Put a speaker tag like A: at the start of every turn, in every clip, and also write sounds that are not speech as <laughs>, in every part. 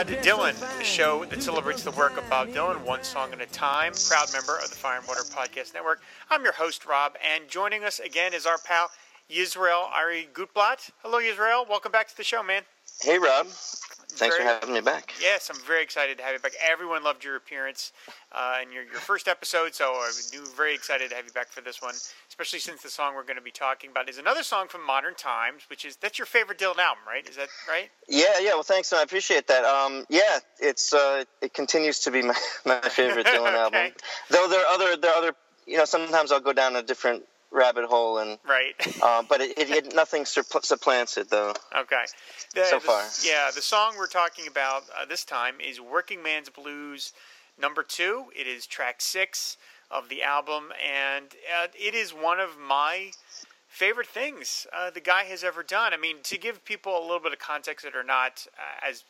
A: Pod Dylan, the show that celebrates the work of Bob Dylan one song at a time. Proud member of the Fire and Water Podcast Network. I'm your host Rob, and joining us again is our pal Yisroel Arye Gootblatt. Hello, Yisroel. Welcome back to the show, man.
B: Hey, Rob. Thanks
A: Very-
B: for having me back.
A: Yes, I'm very excited to have you back. Everyone loved your appearance uh, in your, your first episode, so I'm very excited to have you back for this one, especially since the song we're going to be talking about is another song from Modern Times, which is that's your favorite Dylan album, right? Is that right?
B: Yeah, yeah. Well, thanks. I appreciate that. Um, yeah, it's uh, it continues to be <laughs> my, my favorite Dylan <laughs> album. Though there are other there are other you know sometimes I'll go down a different rabbit hole and
A: Right. <laughs>
B: uh, but it, it, it nothing suppl- supplants it though.
A: Okay. The,
B: So
A: the-
B: far.
A: yeah, the song we're talking about uh, this time is Working Man's Blues number two. It is track six of the album, and uh, it is one of my favorite things uh, the guy has ever done. I mean, to give people a little bit of context that are not uh, as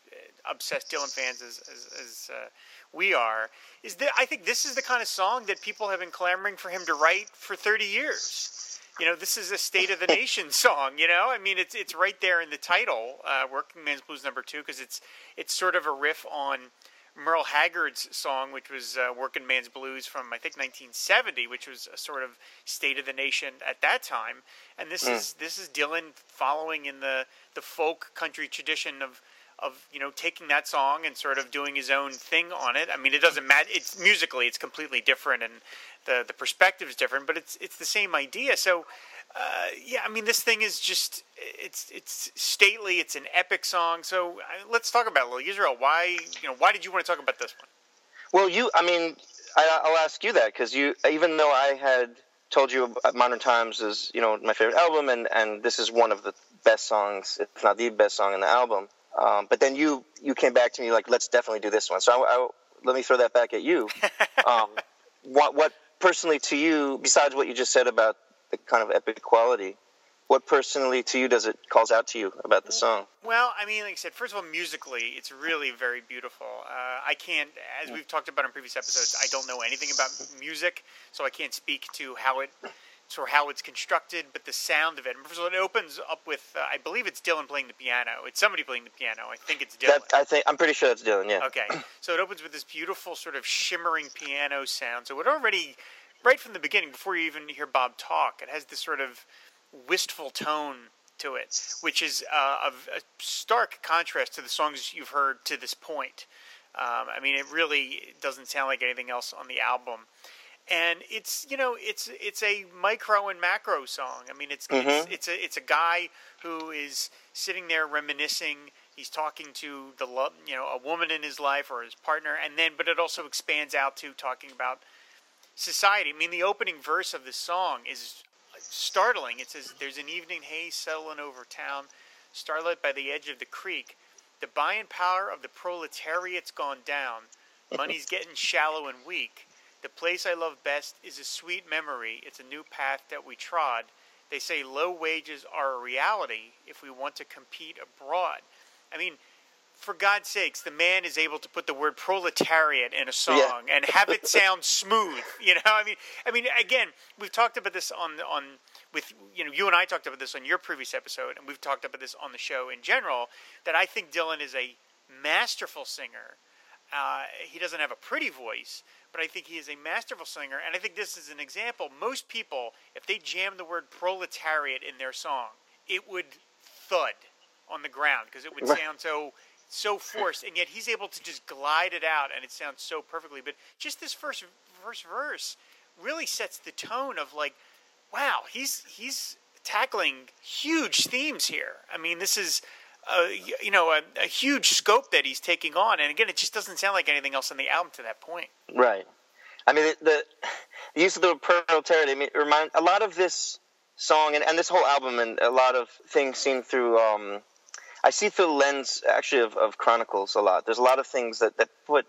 A: obsessed Dylan fans as, as, as uh, we are, is that I think this is the kind of song that people have been clamoring for him to write for 30 years. You know, this is a State of the Nation <laughs> song. You know, I mean, it's it's right there in the title, uh, "Working Man's Blues" number two, because it's it's sort of a riff on Merle Haggard's song, which was uh, "Working Man's Blues" from I think 1970, which was a sort of State of the Nation at that time. And this is this is Dylan following in the the folk country tradition of of you know taking that song and sort of doing his own thing on it. I mean, it doesn't matter. It's musically, it's completely different, and the the perspective is different, but it's it's the same idea. So. Uh, yeah, I mean, this thing is just it's it's stately. It's an epic song. So uh, let's talk about it a little. Israel, why you know why did you want to talk about this one?
B: Well, you I mean I, I'll ask you that because you even though I had told you about Modern Times is you know my favorite album and and this is one of the best songs if not the best song in the album. Um, but then you you came back to me like let's definitely do this one. So I, I, let me throw that back at you. <laughs> um, what what personally to you besides what you just said about the kind of epic quality, what personally to you does it calls out to you about the song?
A: Well, I mean, like I said, first of all, musically, it's really very beautiful. Uh, I can't, as we've talked about in previous episodes, I don't know anything about music, so I can't speak to how it, sort of how it's constructed. But the sound of it, first of all, it opens up with, uh, I believe it's Dylan playing the piano. It's somebody playing the piano. I think it's Dylan.
B: That I think I'm pretty sure that's Dylan. Yeah.
A: Okay, so it opens with this beautiful sort of shimmering piano sound. So it already, right from the beginning, before you even hear Bob talk, it has this sort of wistful tone to it, which is uh, of a stark contrast to the songs you've heard to this point. Um, I mean, it really doesn't sound like anything else on the album. And it's you know it's it's a micro and macro song. I mean it's it's, it's a it's a guy who is sitting there reminiscing. He's talking to the love you know a woman in his life or his partner, and then but it also expands out to talking about society. I mean, the opening verse of the song is startling. It says, "There's an evening haze settling over town, starlit by the edge of the creek. The buying power of the proletariat's gone down. <laughs> Money's getting shallow and weak. The place I love best is a sweet memory. It's a new path that we trod. They say low wages are a reality if we want to compete abroad." I mean, for God's sakes, the man is able to put the word proletariat in a song
B: Yeah.
A: and have it sound smooth. You know, I mean, I mean, again, we've talked about this on on with you know you and I talked about this on your previous episode, and we've talked about this on the show in general. That I think Dylan is a masterful singer. Uh, he doesn't have a pretty voice, but I think he is a masterful singer, and I think this is an example. Most people, if they jam the word proletariat in their song, it would thud on the ground because it would sound so so forced, and yet he's able to just glide it out, and it sounds so perfectly. But just this first first verse really sets the tone of like, wow, he's he's tackling huge themes here. I mean, this is. A, you know, a, a huge scope that he's taking on, and again, it just doesn't sound like anything else on the album to that point.
B: Right. I mean, the, the, use of the word proletariat, I mean, remind a lot of this song and, and this whole album and a lot of things seen through. Um, I see through the lens actually of, of Chronicles a lot. There's a lot of things that, that put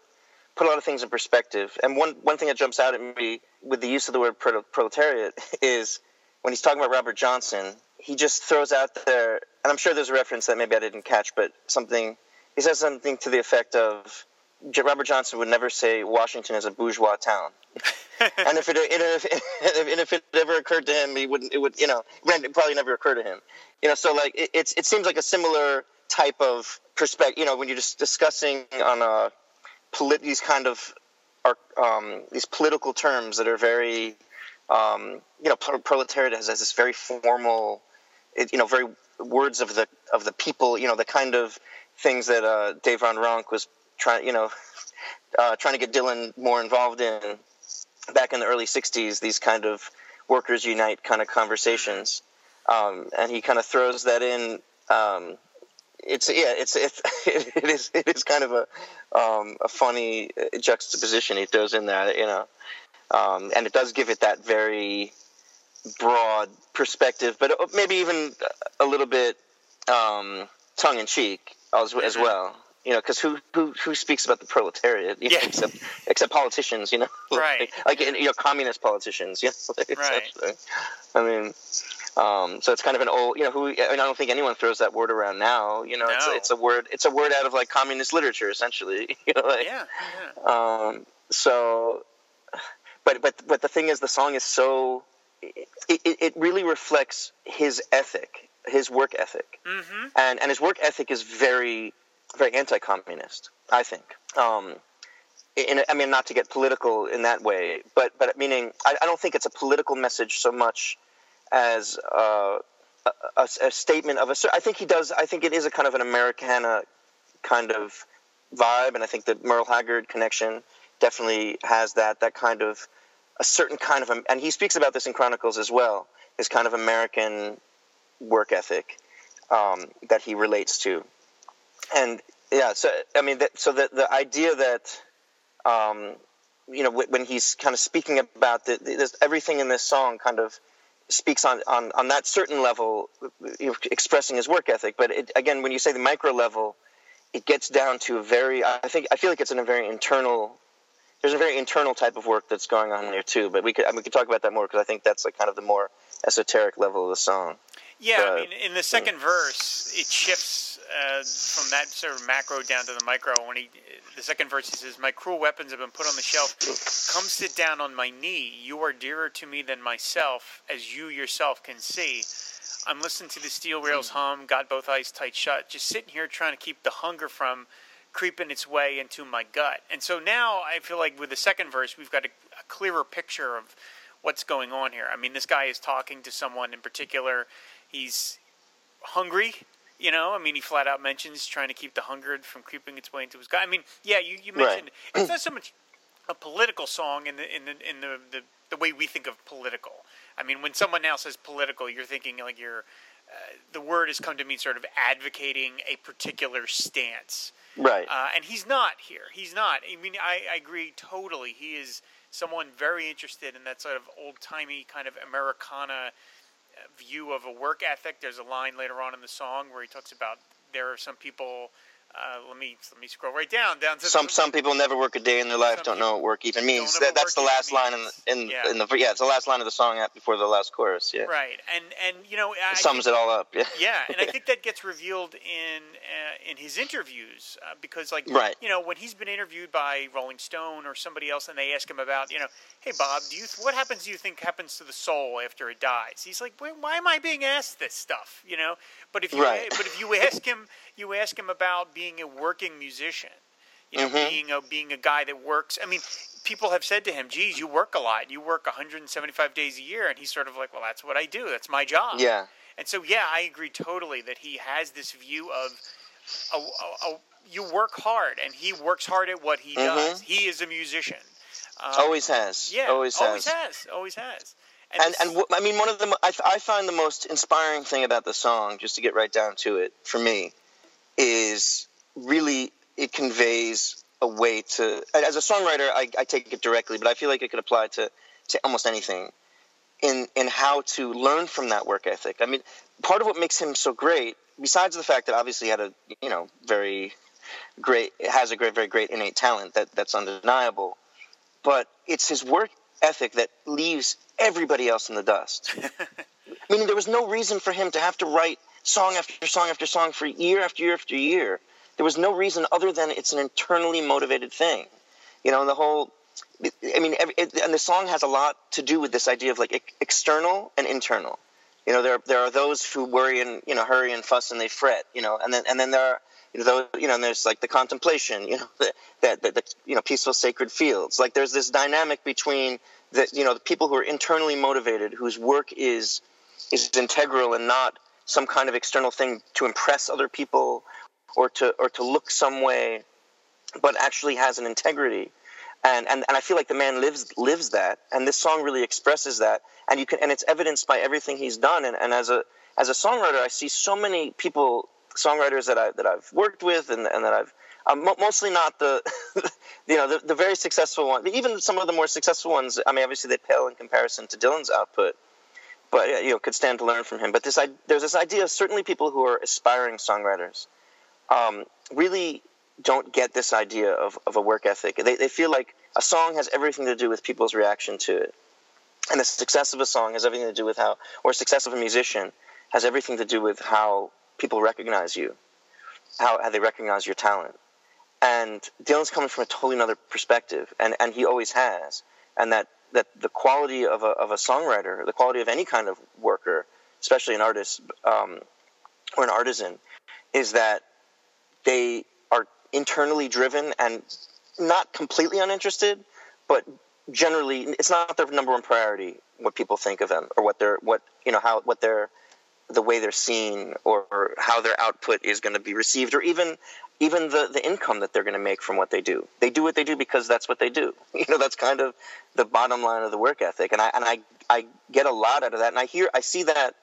B: put a lot of things in perspective. And one one thing that jumps out at me with the use of the word proletariat <laughs> is when he's talking about Robert Johnson, he just throws out there, and I'm sure there's a reference that maybe I didn't catch, but something he says something to the effect of Robert Johnson would never say Washington is a bourgeois town. <laughs> and if it <laughs> if, if it ever occurred to him, he wouldn't. It would you know it probably never occurred to him. You know, so like it, it's it seems like a similar type of perspective. You know, when you're just discussing on a polit- these kind of um, these political terms that are very um, you know proletariat has, has this very formal, it, you know, very words of the of the people. You know, the kind of things that uh, Dave Van Ronk was trying, you know, <laughs> uh, trying to get Dylan more involved in back in the early '60s. These kind of workers unite kind of conversations, um, and he kind of throws that in. Um, it's yeah, it's it's <laughs> it is it is kind of a um, a funny juxtaposition he throws in there, you know, um, and it does give it that very broad perspective, but maybe even a little bit um, tongue in cheek as, as mm-hmm. well you know, because who, who who speaks about the proletariat? You <laughs> know,
A: yeah.
B: except except politicians, you know, <laughs>
A: right?
B: like, like you know, communist politicians, you know, <laughs> right? I mean, um, so it's kind of an old, you know, who I, mean, I don't think anyone throws that word around now. You know,
A: no.
B: it's it's a word it's a word out of like communist literature, essentially. You know, like,
A: yeah, yeah.
B: Um, so, but but but the thing is, the song is so it, it, it really reflects his ethic, his work ethic,
A: mm-hmm.
B: and and his work ethic is very very anti-communist. I think. Um, in, I mean, not to get political in that way, but but meaning I, I don't think it's a political message so much as uh, a, a, a, statement of a. I think he does. I think it is a kind of an Americana kind of vibe, and I think the Merle Haggard connection definitely has that. That kind of a certain kind of, and he speaks about this in Chronicles as well. This kind of American work ethic um, that he relates to and yeah, so I mean, that, so the the idea that um, you know when he's kind of speaking about the, this, everything in this song kind of speaks on, on, on that certain level, you know, expressing his work ethic. But it, again, when you say the micro level, it gets down to a very, I think, I feel like it's in a very internal, there's a very internal type of work that's going on there too. But we could, I mean, we could talk about that more because I think that's like kind of the more esoteric level of the song.
A: Yeah, I mean, in the second verse, it shifts uh, from that sort of macro down to the micro. When he, the second verse, he says, "My cruel weapons have been put on the shelf. Come sit down on my knee. You are dearer to me than myself, as you yourself can see." I'm listening to the steel rails hum, got both eyes tight shut, just sitting here trying to keep the hunger from creeping its way into my gut. And so now I feel like with the second verse, we've got a, a clearer picture of what's going on here. I mean, this guy is talking to someone in particular He's hungry. You know, I mean, he flat out mentions trying to keep the hunger from creeping its way into his gut. I mean, yeah, you, you mentioned right. it's not so much a political song in the in the in the, the the way we think of political. I mean, when someone now says political, you're thinking like you're uh, the word has come to mean sort of advocating a particular stance.
B: Right.
A: Uh, and he's not here. He's not. I mean, I, I agree totally. He is someone very interested in that sort of old timey kind of Americana view of a work ethic. There's a line later on in the song where he talks about there are some people uh, let me let me scroll right down down to
B: some
A: the,
B: some people never work a day in their life. Don't know what work even means. That, that's the last line in the, in, yeah. in the yeah. It's the last line of the song before the last chorus. Yeah.
A: Right, and and you know
B: I sums think, it all up. Yeah.
A: Yeah, and I <laughs> think that gets revealed in uh, in his interviews uh, because like
B: right.
A: you know when he's been interviewed by Rolling Stone or somebody else and they ask him about you know hey Bob do you what happens do you think happens to the soul after it dies? He's like why am I being asked this stuff? You know, but if you
B: right.
A: but if you ask him you ask him about being a working musician, you know,
B: mm-hmm.
A: being a being a guy that works. I mean, people have said to him, "Geez, you work a lot. You work 175 days a year," and he's sort of like, "Well, that's what I do. That's my job."
B: Yeah.
A: And so, yeah, I agree totally that he has this view of, a, a, a, you work hard, and he works hard at what he mm-hmm. does. He is a musician.
B: Um, always has.
A: Yeah.
B: Always
A: has.
B: Always
A: has. Always has.
B: And and, and w- I mean, one of the I, I find the most inspiring thing about the song, just to get right down to it, for me, is really it conveys a way to as a songwriter I, I, take it directly but i feel like it could apply to, to almost anything in in how to learn from that work ethic i mean part of what makes him so great besides the fact that obviously he had a you know very great has a great, very great innate talent that that's undeniable. But it's his work ethic that leaves everybody else in the dust. <laughs> Meaning there was no reason for him to have to write song after song after song for year after year after year. There was no reason other than it's an internally motivated thing. You know, and the whole I mean, every, it, and the song has a lot to do with this idea of like external and internal. You know, there there are those who worry and you know hurry and fuss and they fret. You know, and then and then there are you know those, you know and there's like the contemplation. You know, <laughs> that the, the, you know peaceful sacred fields. Like there's this dynamic between the you know the people who are internally motivated, whose work is is integral and not some kind of external thing to impress other people or to or to look some way, but actually has an integrity and, and and I feel like the man lives lives that, and this song really expresses that, and you can and it's evidenced by everything he's done. And, and as a as a songwriter, I see so many people, songwriters that I that I've worked with, and, and that I've um, mostly not the <laughs> you know the, the very successful one, even some of the more successful ones. I mean, obviously they pale in comparison to Dylan's output, but you know could stand to learn from him. But this there's this idea, certainly people who are aspiring songwriters, um, really don't get this idea of, of a work ethic. They, they feel like a song has everything to do with people's reaction to it. And the success of a song has everything to do with how, or success of a musician has everything to do with how people recognize you, how, how they recognize your talent. And Dylan's coming from a totally another perspective, and, and he always has. And that, that the quality of a, of a songwriter, the quality of any kind of worker, especially an artist um, or an artisan, is that they are internally driven and not completely uninterested, but generally it's not their number one priority what people think of them or what they're what you know how what they're the way they're seen or, or how their output is going to be received or even even the, the income that they're going to make from what they do. They do what they do because that's what they do. <laughs> You know, that's kind of the bottom line of the work ethic. And I and I I get a lot out of that. And I hear I see that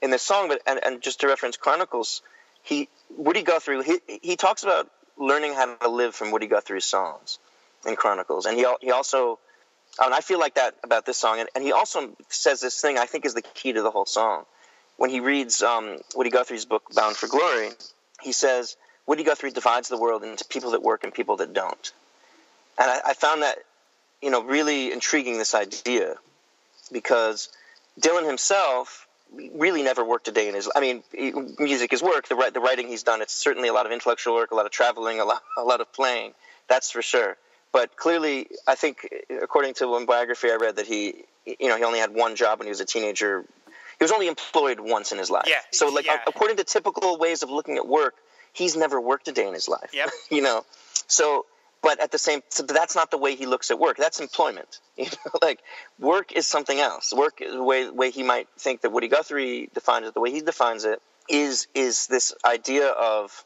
B: in this song, but and, and just to reference Chronicles, he Woody Guthrie he he talks about learning how to live from Woody Guthrie's songs and Chronicles. And he he also, and I feel like that about this song. And, and he also says this thing I think is the key to the whole song. When he reads um, Woody Guthrie's book Bound for Glory, he says Woody Guthrie divides the world into people that work and people that don't. And I, I found that you know really intriguing this idea because Dylan himself really never worked a day in his. I mean, music is work. The the writing he's done. It's certainly a lot of intellectual work, a lot of traveling, a lot a lot of playing. That's for sure. But clearly, I think according to one biography I read that he, you know, he only had one job when he was a teenager. He was only employed once in his life.
A: Yeah.
B: So, like,
A: yeah.
B: according to typical ways of looking at work, he's never worked a day in his life.
A: Yep. <laughs>
B: you know, so but at the same so that's not the way he looks at work that's employment <laughs> you know like work is something else work is the way, way he might think that woody guthrie defines it the way he defines it is is this idea of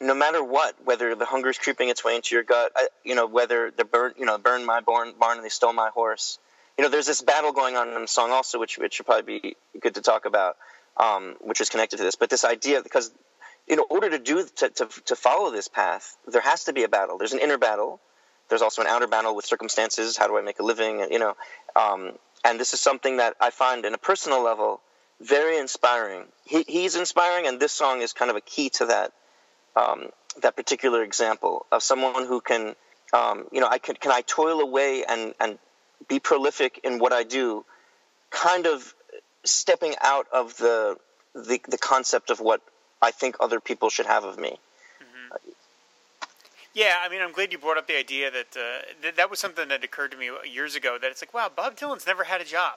B: no matter what whether the hunger is creeping its way into your gut you know whether the burn you know burn my barn, barn and they stole my horse you know there's this battle going on in the song also which which should probably be good to talk about um, which is connected to this but this idea because in order to do to, to, to follow this path, there has to be a battle. There's an inner battle. There's also an outer battle with circumstances. How do I make a living? And, You know, um, and this is something that I find in a personal level very inspiring. He, he's inspiring, and this song is kind of a key to that um, that particular example of someone who can, um, you know, I can can I toil away and and be prolific in what I do, kind of stepping out of the the, the concept of what I think other people should have of me.
A: Mm-hmm. Yeah, I mean, I'm glad you brought up the idea that uh, th- that was something that occurred to me years ago. That it's like, wow, Bob Dylan's never had a job.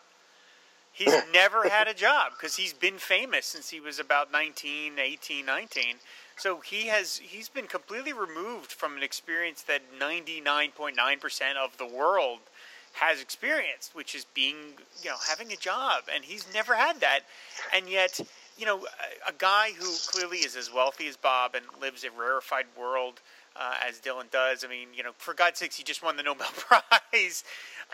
A: He's <laughs> never had a job because he's been famous since he was about 19, 18, 19. So he has he's been completely removed from an experience that 99.9% of the world has experienced, which is being, you know, having a job, and he's never had that. And yet, you know, a, a guy who clearly is as wealthy as Bob and lives a rarefied world uh, as Dylan does. I mean, you know, for God's sakes, he just won the Nobel <laughs> Prize.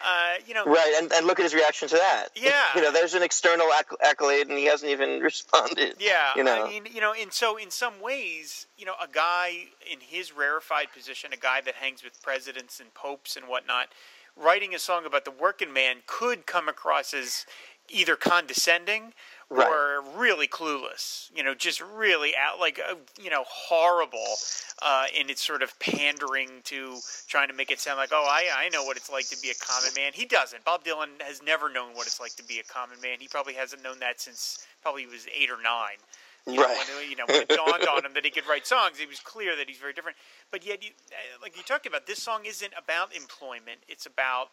A: Uh, you know,
B: right? And, and look at his reaction to that.
A: Yeah,
B: you know, there's an external acc- accolade, and he hasn't even <laughs> responded.
A: Yeah,
B: you know,
A: I mean, you know, and so in some ways, you know, a guy in his rarefied position, a guy that hangs with presidents and popes and whatnot, writing a song about the working man could come across as either condescending
B: Right.
A: or really clueless. You know, just really out like uh, you know horrible uh, in its sort of pandering to trying to make it sound like oh I I know what it's like to be a common man. He doesn't. Bob Dylan has never known what it's like to be a common man. He probably hasn't known that since probably he was eight or nine. You know,
B: Right.
A: when, you know, when it dawned on <laughs> him that he could write songs, it was clear that he's very different. But yet, you, uh, like you talked about, this song isn't about employment. It's about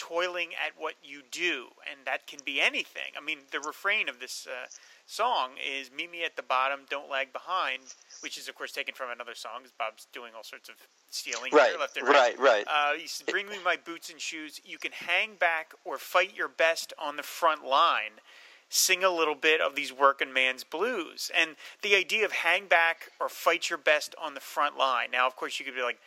A: toiling at what you do, and that can be anything. I mean, the refrain of this uh, song is "Meet me at the bottom, don't lag behind," which is, of course, taken from another song. 'cause Bob's doing all sorts of stealing
B: Right,
A: here, left and right.
B: right, right.
A: Uh, he says, "Bring me my boots and shoes. You can hang back or fight your best on the front line." Sing a little bit of these working man's blues, and the idea of hang back or fight your best on the front line. Now, of course, you could be like,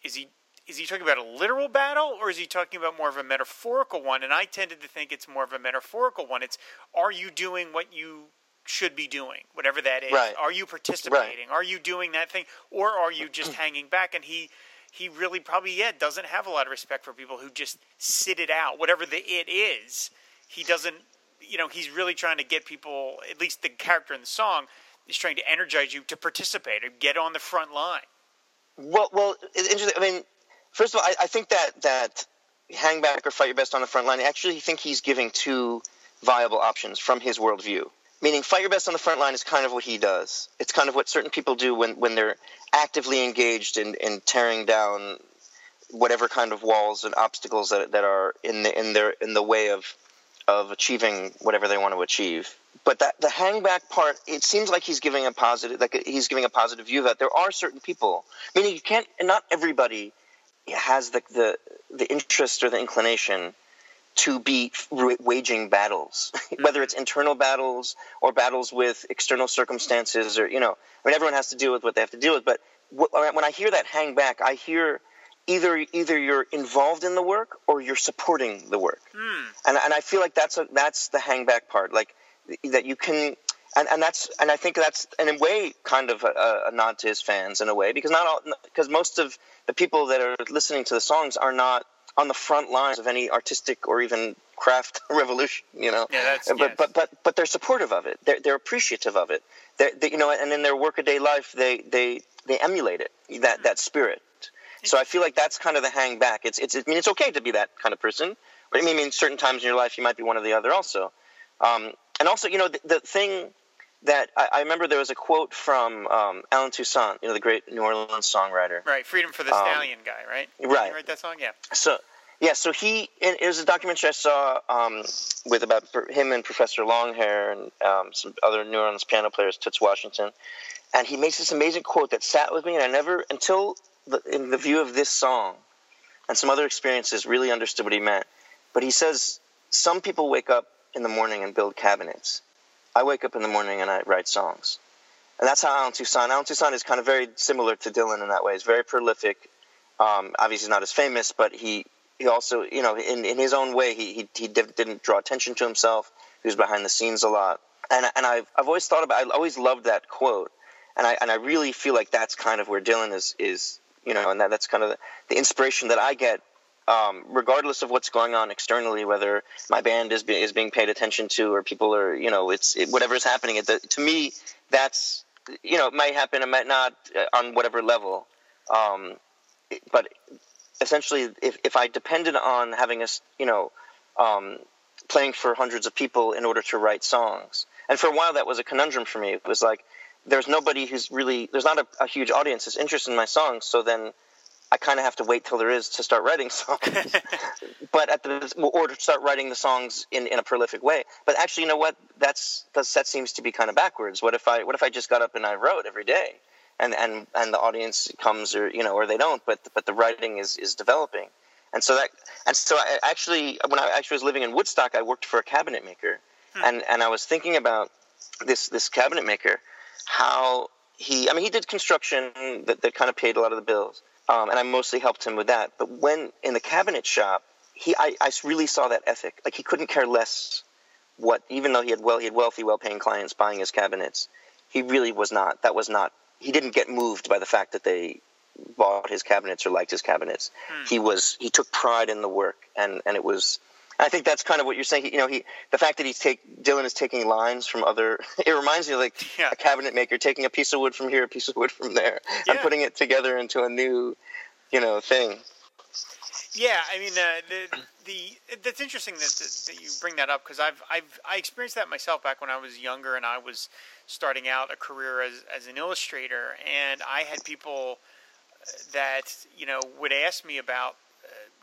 A: is he is he talking about a literal battle or is he talking about more of a metaphorical one? And i tended to think it's more of a metaphorical one. It's are you doing what you should be doing whatever that is?
B: Right.
A: are you participating? Are you doing that thing? Or are you just <clears throat> hanging back? And he he really probably yeah doesn't have a lot of respect for people who just sit it out. Whatever the it is he doesn't you know he's really trying to get people at least the character in the song is trying to energize you to participate or get on the front line.
B: Well, well, it's interesting. I mean, first of all, I, I think that that hang back or fight your best on the front line. I actually think he's giving two viable options from his worldview. Meaning, fight your best on the front line is kind of what he does. It's kind of what certain people do when, when they're actively engaged in, in tearing down whatever kind of walls and obstacles that, that are in the in their in the way of of achieving whatever they want to achieve. But that the hang back part, it seems like he's giving a positive, like he's giving a positive view that there are certain people. Meaning, you can't, not everybody has the the the interest or the inclination to be waging battles, <laughs> whether it's internal battles or battles with external circumstances, or you know, I mean, everyone has to deal with what they have to deal with. But wh- when I hear that hang back, I hear either either you're involved in the work or you're supporting the work, hmm. and and I feel like that's a that's the hang back part, like that you can. And, and that's and I think that's in a way kind of a, a nod to his fans in a way because not all because most of the people that are listening to the songs are not on the front lines of any artistic or even craft <laughs> revolution, you know.
A: Yeah, that's-
B: but,
A: yes.
B: but but but they're supportive of it. They're they're appreciative of it. They're, they, you know, and in their workaday life, they they they emulate it that that spirit. So I feel like that's kind of the hang back. It's it's I mean it's okay to be that kind of person. But I mean, I mean certain times in your life you might be one or the other also. Um, and also, you know, the, the thing that I, I remember there was a quote from um, Allen Toussaint, you know, the great New Orleans songwriter.
A: Right, Freedom for the
B: Um,
A: Stallion guy, right?
B: right.
A: Did you write that song? Yeah.
B: So yeah, so he it was a documentary I saw um, with about him and Professor Longhair and um, some other New Orleans piano players, Tuts Washington, and he makes this amazing quote that sat with me, and I never until the, in the view of this song and some other experiences really understood what he meant. But he says some people wake up in the morning and build cabinets. I wake up in the morning and I write songs. And that's how Allen Toussaint. Allen Toussaint is kind of very similar to Dylan in that way. He's very prolific. Um, obviously, not as famous, but he he also, you know, in, in his own way, he he, he didn't draw attention to himself. He was behind the scenes a lot. And and I've I've always thought about. I always loved that quote. And I and I really feel like that's kind of where Dylan is is you know, and that, that's kind of the, the inspiration that I get um, regardless of what's going on externally, whether my band is be, is being paid attention to or people are, you know, it's it, whatever is happening. It, to me, that's you know, it might happen, it might not uh, on whatever level. Um, but essentially, if if I depended on having a, you know, um, playing for hundreds of people in order to write songs, and for a while that was a conundrum for me. It was like there's nobody who's really there's not a, a huge audience that's interested in my songs, so then I kind of have to wait till there is to start writing songs. <laughs> but at the or to start writing the songs in, in a prolific way. But actually, you know what? That's, that's that seems to be kind of backwards. What if I what if I just got up and I wrote every day, and and and the audience comes or you know or they don't, but but the writing is is developing. And so that and so I actually when I actually was living in Woodstock, I worked for a cabinet maker, hmm. and and I was thinking about this this cabinet maker, how he I mean he did construction that, that kind of paid a lot of the bills, um, and I mostly helped him with that. But when in the cabinet shop, he I, I really saw that ethic. Like he couldn't care less what even though he had well he had wealthy, well paying clients buying his cabinets, he really was not. That was not. He didn't get moved by the fact that they bought his cabinets or liked his cabinets. He was he took pride in the work, and and it was I think that's kind of what you're saying. You know, he the fact that he's take Dylan is taking lines from other. <laughs> It reminds me of like
A: Yeah.
B: a cabinet maker taking a piece of wood from here, a piece of wood from there, and putting it together into a new, you know, thing.
A: Yeah, I mean uh, the the that's interesting that that, that you bring that up because I've I've I experienced that myself back when I was younger and I was starting out a career as as an illustrator and I had people that you know would ask me about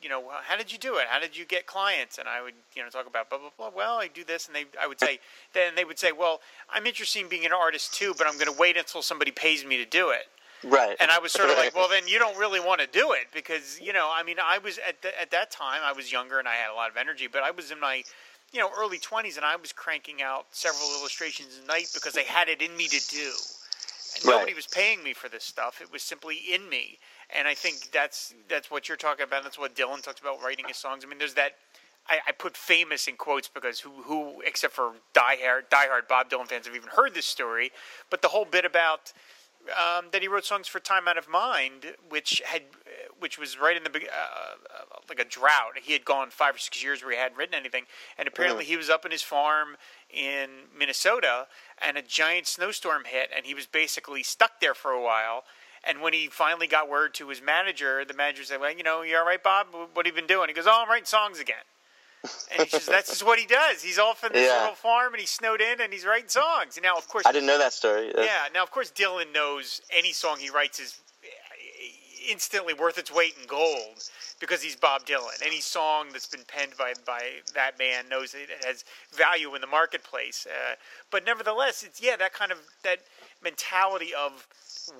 A: you know how did you do it how did you get clients and I would you know talk about blah blah blah well I do this and they I would say then they would say well I'm interested in being an artist too but I'm going to wait until somebody pays me to do it
B: Right.
A: and I was sort of like, <laughs> well, then you don't really want to do it because you know, I mean, I was at the, at that time I was younger and I had a lot of energy, but I was in my you know early twenties and I was cranking out several illustrations a night because I had it in me to do. And
B: Right.
A: Nobody was paying me for this stuff; it was simply in me, and I think that's that's what you're talking about. That's what Dylan talks about writing his songs. I mean, there's that. I, I put famous in quotes because who, who, except for diehard, diehard Bob Dylan fans, have even heard this story. But the whole bit about um, that he wrote songs for "Time Out of Mind," which had, which was right in the uh, uh, like a drought. He had gone five or six years where he hadn't written anything, and apparently he was up in his farm in Minnesota, and a giant snowstorm hit, and he was basically stuck there for a while. And when he finally got word to his manager, the manager said, "Well, you know, you're all right, Bob? What have you been doing?" He goes, "Oh, I'm writing songs again." And he says, "That's just what he does. He's off in this
B: Yeah.
A: little farm, and he's snowed in, and he's writing songs." Now, of course,
B: I didn't know that story. That's-
A: yeah. Now, of course, Dylan knows any song he writes is instantly worth its weight in gold because he's Bob Dylan. Any song that's been penned by by that man knows it has value in the marketplace. Uh, but nevertheless, it's yeah that kind of that mentality of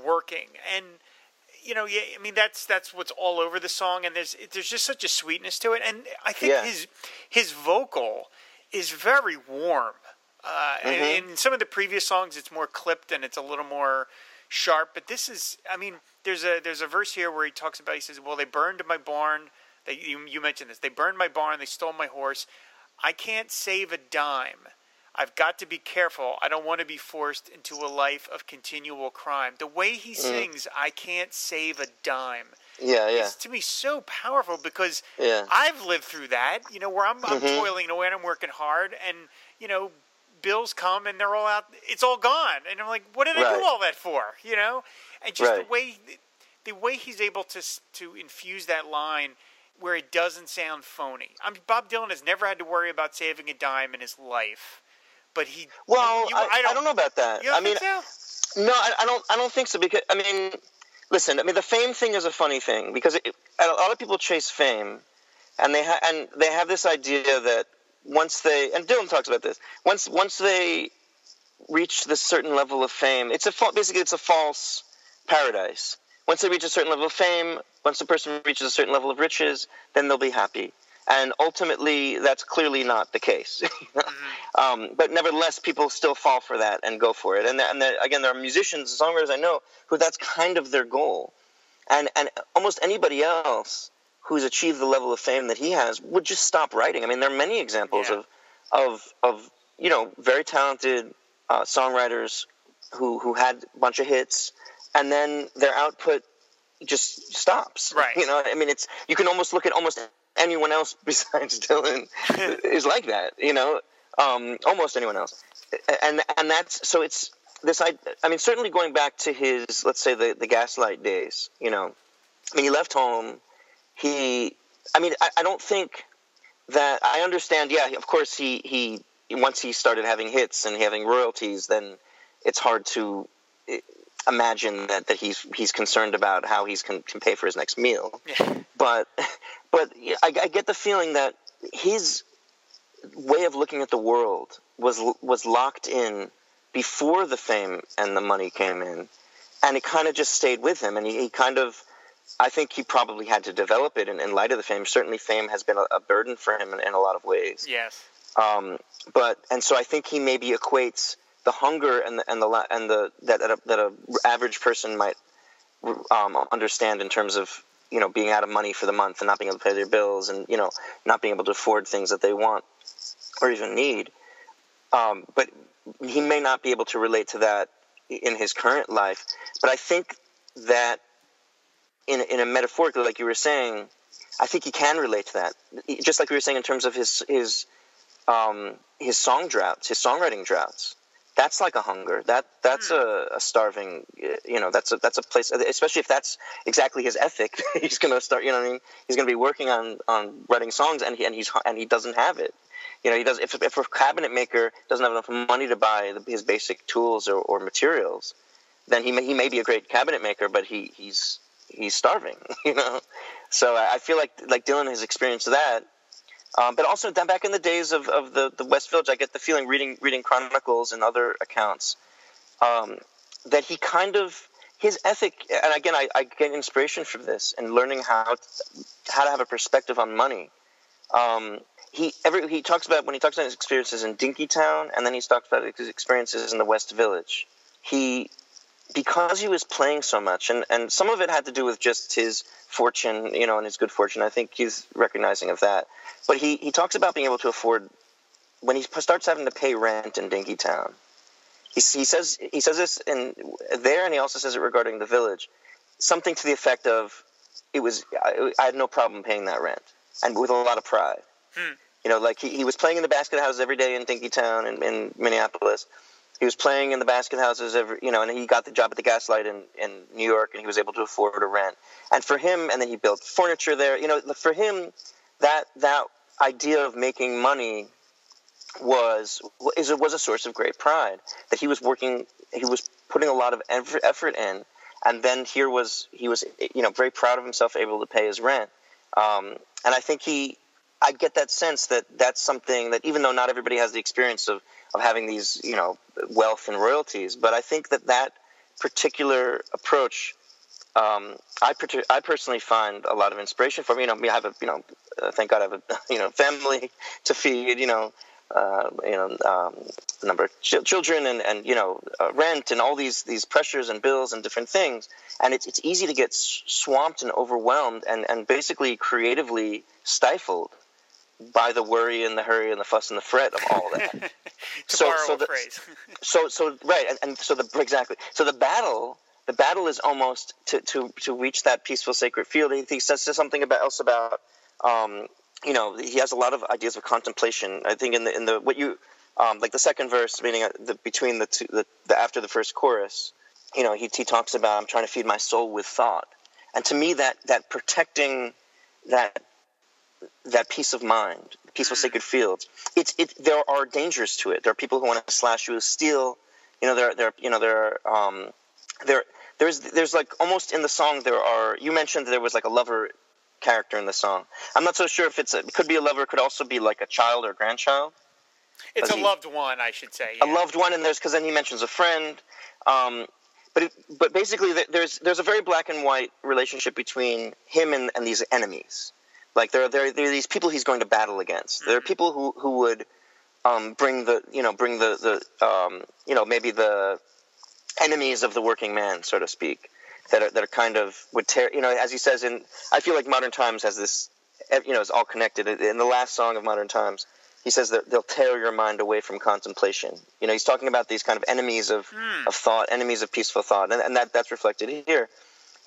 A: working and. You know, yeah. I mean, that's that's what's all over the song, and there's there's just such a sweetness to it, and I think
B: Yeah.
A: his his vocal is very warm. Uh, and in some of the previous songs, it's more clipped and it's a little more sharp. But this is, I mean, there's a there's a verse here where he talks about. He says, "Well, they burned my barn. They, you, you mentioned this. They burned my barn. They stole my horse. I can't save a dime. I've got to be careful. I don't want to be forced into a life of continual crime." The way he sings, "I can't save a dime."
B: Yeah, yeah.
A: It's to me so powerful because
B: Yeah.
A: I've lived through that. You know, where I'm, I'm
B: Mhm.
A: toiling away and I'm working hard, and you know, bills come and they're all out. It's all gone, and I'm like, what did I do all that for? You know, and just the way the way he's able to to infuse that line where it doesn't sound phony. I mean, Bob Dylan has never had to worry about saving a dime in his life, but he.
B: Well,
A: you-
B: I, I, don't, know about that.
A: Don't
B: I mean,
A: so?
B: no, I, I don't. I don't think so because I mean, listen. I mean, the fame thing is a funny thing because it, a lot of people chase fame, and they ha- and they have this idea that once they and Dylan talks about this once once they reach this certain level of fame, it's a basically it's a false paradise. Once they reach a certain level of fame, once a person reaches a certain level of riches, then they'll be happy. And ultimately, that's clearly not the case. <laughs> um, but nevertheless, people still fall for that and go for it. And, and the, again, there are musicians, songwriters I know who that's kind of their goal. And and almost anybody else who's achieved the level of fame that he has would just stop writing. I mean, there are many examples
A: Yeah.
B: of of of you know very talented uh, songwriters who who had a bunch of hits, and then their output just stops.
A: Right.
B: You know, I mean, it's you can almost look at almost anyone else <laughs> besides Dylan <laughs> is like that. You know, um, almost anyone else, and and that's so it's this. I I mean, certainly going back to his let's say the the Gaslight days. You know, I mean, he left home. He, I mean, I, I don't think that I understand. Yeah, of course, he he once he started having hits and having royalties, then it's hard to eh, imagine that, that he's he's concerned about how he's can, can pay for his next meal.
A: Yeah.
B: But but I, I get the feeling that his way of looking at the world was was locked in before the fame and the money came in, and it kind of just stayed with him, and he, he kind of. I think he probably had to develop it in, in light of the fame. Certainly, fame has been a, a burden for him in, in a lot of ways.
A: Yes.
B: Um, but and so I think he maybe equates the hunger and the and the and the that that a, that a average person might um, understand in terms of you know being out of money for the month and not being able to pay their bills and you know not being able to afford things that they want or even need. Um, but he may not be able to relate to that in his current life. But I think that in in a metaphorically, like you were saying, I think he can relate to that. Just like we were saying in terms of his his um, his song droughts, his songwriting droughts. That's like a hunger. That that's mm. a, a, starving. You know, that's a that's a place. Especially if that's exactly his ethic. <laughs> he's gonna start. You know what I mean? He's gonna be working on on writing songs, and he and he's and he doesn't have it. You know, he does. If if a cabinet maker doesn't have enough money to buy the, his basic tools or, or materials, then he may, he may be a great cabinet maker, but he he's he's starving. <laughs> You know, so I feel like like Dylan has experienced that um, but also then back in the days of, of the, the West Village, I get the feeling reading reading chronicles and other accounts um, that he kind of his ethic, and again, I, I, get inspiration from this and learning how to, how to have a perspective on money. Um, he every he talks about when he talks about his experiences in Dinkytown, and then he talks about his experiences in the West Village. He because he was playing so much, and, and some of it had to do with just his fortune, you know, and his good fortune. I think he's recognizing of that. But he, he talks about being able to afford when he starts having to pay rent in Dinkytown. He, he says he says this in there, and he also says it regarding the village, something to the effect of, "It was I, I had no problem paying that rent, and with a lot of pride." Hmm. You know, like he, he was playing in the basket house every day in Dinkytown in, in Minneapolis, he was playing in the basket houses every you know and he got the job at the gaslight in, in new york and he was able to afford a rent. And for him and then he built furniture there. You know for him that that idea of making money was is was a source of great pride that he was working he was putting a lot of effort in and then here was he was you know very proud of himself able to pay his rent. Um, and i think he i get that sense that that's something that even though not everybody has the experience of of having these, you know, wealth and royalties. But I think that that particular approach, um, I, I personally find a lot of inspiration for me. You know, I have a, you know, uh, thank God I have a, <laughs> you know, family to feed. You know, uh, you know, um, number of ch- children and, and you know, uh, rent and all these these pressures and bills and different things. And it's it's easy to get swamped and overwhelmed and and basically creatively stifled by the worry and the hurry and the fuss and the fret of all that. <laughs>
A: so, so, the, <laughs>
B: so, so right, and, and so the exactly. So the battle, the battle is almost to to to reach that peaceful sacred field. He, he says something about else about, um, you know, he has a lot of ideas of contemplation. I think in the in the what you um, like the second verse, meaning uh, the, between the two, the, the after the first chorus, you know, he he talks about I'm trying to feed my soul with thought, and to me that that protecting that that peace of mind, peaceful mm. sacred fields. It's it. There are dangers to it. There are people who want to slash you steal. You know, there there you know there um there there's there's like almost in the song there are. You mentioned there was like a lover character in the song. I'm not so sure if it's a, it could be a lover, could also be like a child or grandchild.
A: It's a he, loved one, I should say.
B: Yeah. A loved one, and there's because then he mentions a friend. Um, but it, but basically, there's there's a very black and white relationship between him and, and these enemies. Like there are there, there are these people he's going to battle against. There are mm-hmm. people who who would um, bring the you know bring the the um, you know maybe the enemies of the working man, so to speak, that are that are kind of would tear you know as he says in I feel like Modern Times has this you know it's all connected in the last song of Modern Times. He says that they'll tear your mind away from contemplation. You know, he's talking about these kind of enemies of, mm. of thought, enemies of peaceful thought, and, and that that's reflected here.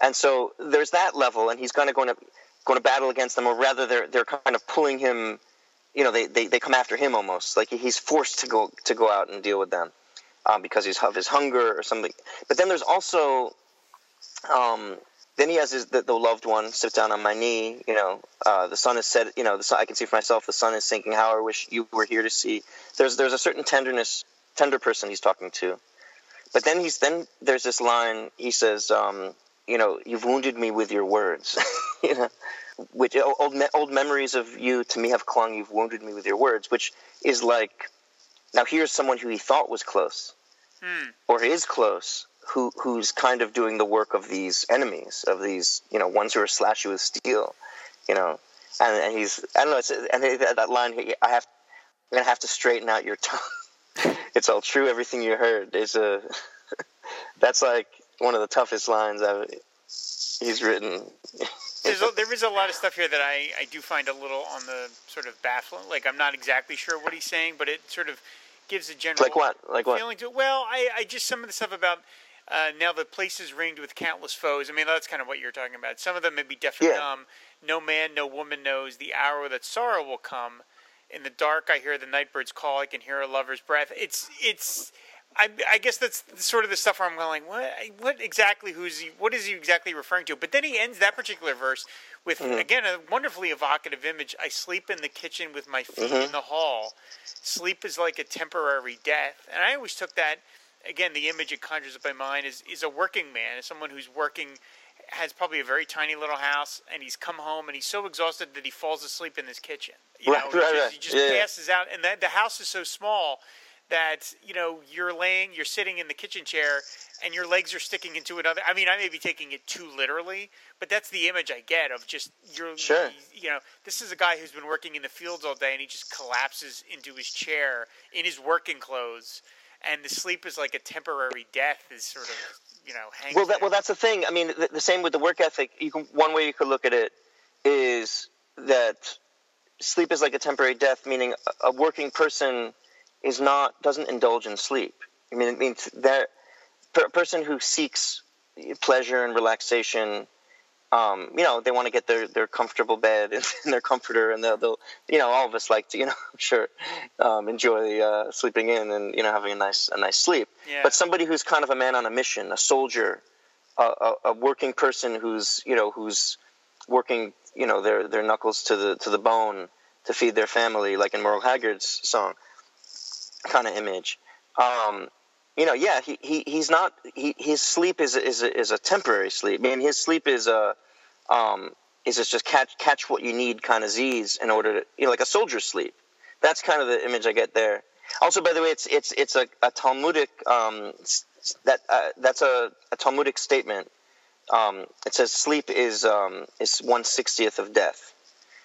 B: And so there's that level, and he's kind of going to going to battle against them, or rather, they're they're kind of pulling him. You know, they, they, they come after him almost like he's forced to go to go out and deal with them um, because he's of his hunger or something. But then there's also um, then he has his the, the, loved one sit down on my knee. You know, uh, the sun is set. You know, the sun, I can see for myself. The sun is sinking. How I wish you were here to see. There's there's a certain tenderness, tender person he's talking to. But then he's then there's this line. He says, um, you know, you've wounded me with your words. <laughs> you know, which old old memories of you to me have clung. You've wounded me with your words, which is like, now here's someone who he thought was close, hmm. or is close, who who's kind of doing the work of these enemies, of these you know ones who are slash you with steel, you know, and, and he's I don't know, it's, and that line I have, I'm gonna have to straighten out your tongue. <laughs> it's all true, everything you heard. Is a <laughs> that's like one of the toughest lines I've he's written.
A: There's a, <laughs> there is a lot of stuff here that I, I do find a little on the sort of baffling. Like I'm not exactly sure what he's saying, but it sort of gives a general
B: like what like what
A: feeling to. Well, I, I just some of the stuff about uh, now the place is ringed with countless foes. I mean that's kind of what you're talking about. Some of them may be deaf and
B: yeah.
A: dumb. No man, no woman knows the hour that sorrow will come. In the dark, I hear the nightbird's call. I can hear a lover's breath. It's it's. I, I guess that's sort of the stuff where I'm going, what, what exactly? Who's he? What is he exactly referring to? But then he ends that particular verse with mm-hmm. again a wonderfully evocative image. I sleep in the kitchen with my feet mm-hmm. in the hall. Sleep is like a temporary death, and I always took that. Again, the image it conjures up in my mind is is a working man, is someone who's working has probably a very tiny little house, and he's come home and he's so exhausted that he falls asleep in his kitchen. You
B: right,
A: know,
B: right,
A: he just,
B: right.
A: he just
B: yeah.
A: passes out, and that, the house is so small that you know you're laying, you're sitting in the kitchen chair, and your legs are sticking into another. I mean, I may be taking it too literally, but that's the image I get of just you're.
B: Sure.
A: You know, this is a guy who's been working in the fields all day, and he just collapses into his chair in his working clothes, and the sleep is like a temporary death. Is sort of you know
B: well that, well that's the thing i mean the, the, same with the work ethic you can one way you could look at it is that sleep is like a temporary death meaning a, a working person is not doesn't indulge in sleep i mean it means that a person who seeks pleasure and relaxation um, you know, they want to get their, their comfortable bed <laughs> and, their comforter, and they'll, they'll, you know, all of us like to, you know, <laughs> I'm sure, um, enjoy uh, sleeping in and you know having a nice a nice sleep.
A: Yeah.
B: But somebody who's kind of a man on a mission, a soldier, a, a, a, working person who's you know who's working, you know, their their knuckles to the to the bone to feed their family, like in Merle Haggard's song, kind of image. Um, you know, yeah, he, he he's not. He, his sleep is is a, is a temporary sleep. I mean, his sleep is a um, is just catch catch what you need kind of Z's in order to you know like a soldier's sleep. That's kind of the image I get there. Also, by the way, it's it's it's a, a Talmudic um, that uh, that's a, a, Talmudic statement. Um, it says sleep is um, is one sixtieth of death.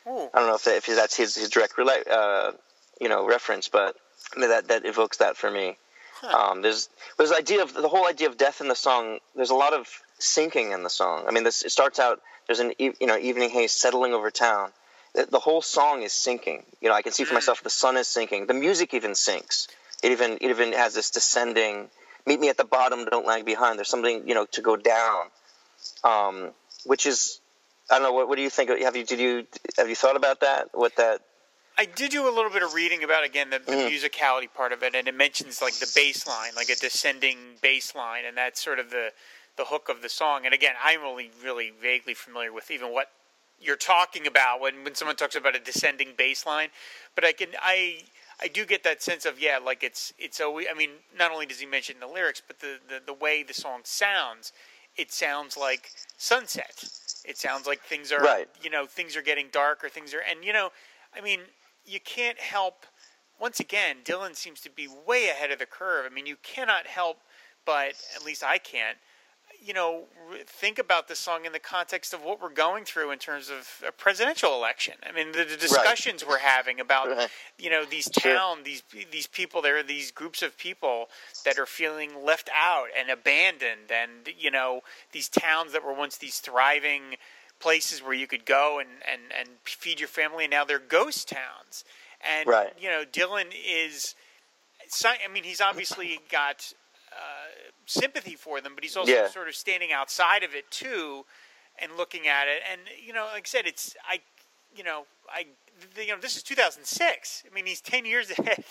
B: Ooh. I don't know if, that, if that's his, his direct uh, you know reference, but that that evokes that for me. Huh. Um, there's there's idea of the whole idea of death in the song. There's a lot of sinking in the song. I mean, this it starts out. There's an you know evening haze settling over town. The, the whole song is sinking. You know, I can see for hmm. myself the sun is sinking. The music even sinks. It even it even has this descending. Meet me at the bottom. Don't lag behind. There's something you know to go down, um, which is I don't know. What, what do you think? Have you did you have you thought about that? What that
A: I did do a little bit of reading about again the, the
B: mm.
A: musicality part of it, and it mentions like the bass line, like a descending bass line, and that's sort of the the hook of the song. And again, I'm only really vaguely familiar with even what you're talking about when when someone talks about a descending bass line, but I can I I do get that sense of yeah, like it's it's always. I mean, not only does he mention the lyrics, but the the, the way the song sounds, it sounds like sunset. It sounds like things are
B: right.
A: you know things are getting dark or things are and you know I mean you can't help. Once again, Dylan seems to be way ahead of the curve. I mean, you cannot help but, at least I can't, you know, think about this song in the context of what we're going through in terms of a presidential election. I mean, the, the discussions
B: right.
A: we're having about,
B: right.
A: you know, these town, these these people, there are these groups of people that are feeling left out and abandoned, and you know, these towns that were once these thriving places where you could go and, and, and feed your family, and now they're ghost towns. And
B: right.
A: you know, Dylan is. I mean, he's obviously <laughs> got uh, sympathy for them, but he's also
B: yeah.
A: sort of standing outside of it too, and looking at it. And you know, like I said, it's I, you know, I, you know, this is 2006. I mean, he's 10 years <laughs> ahead.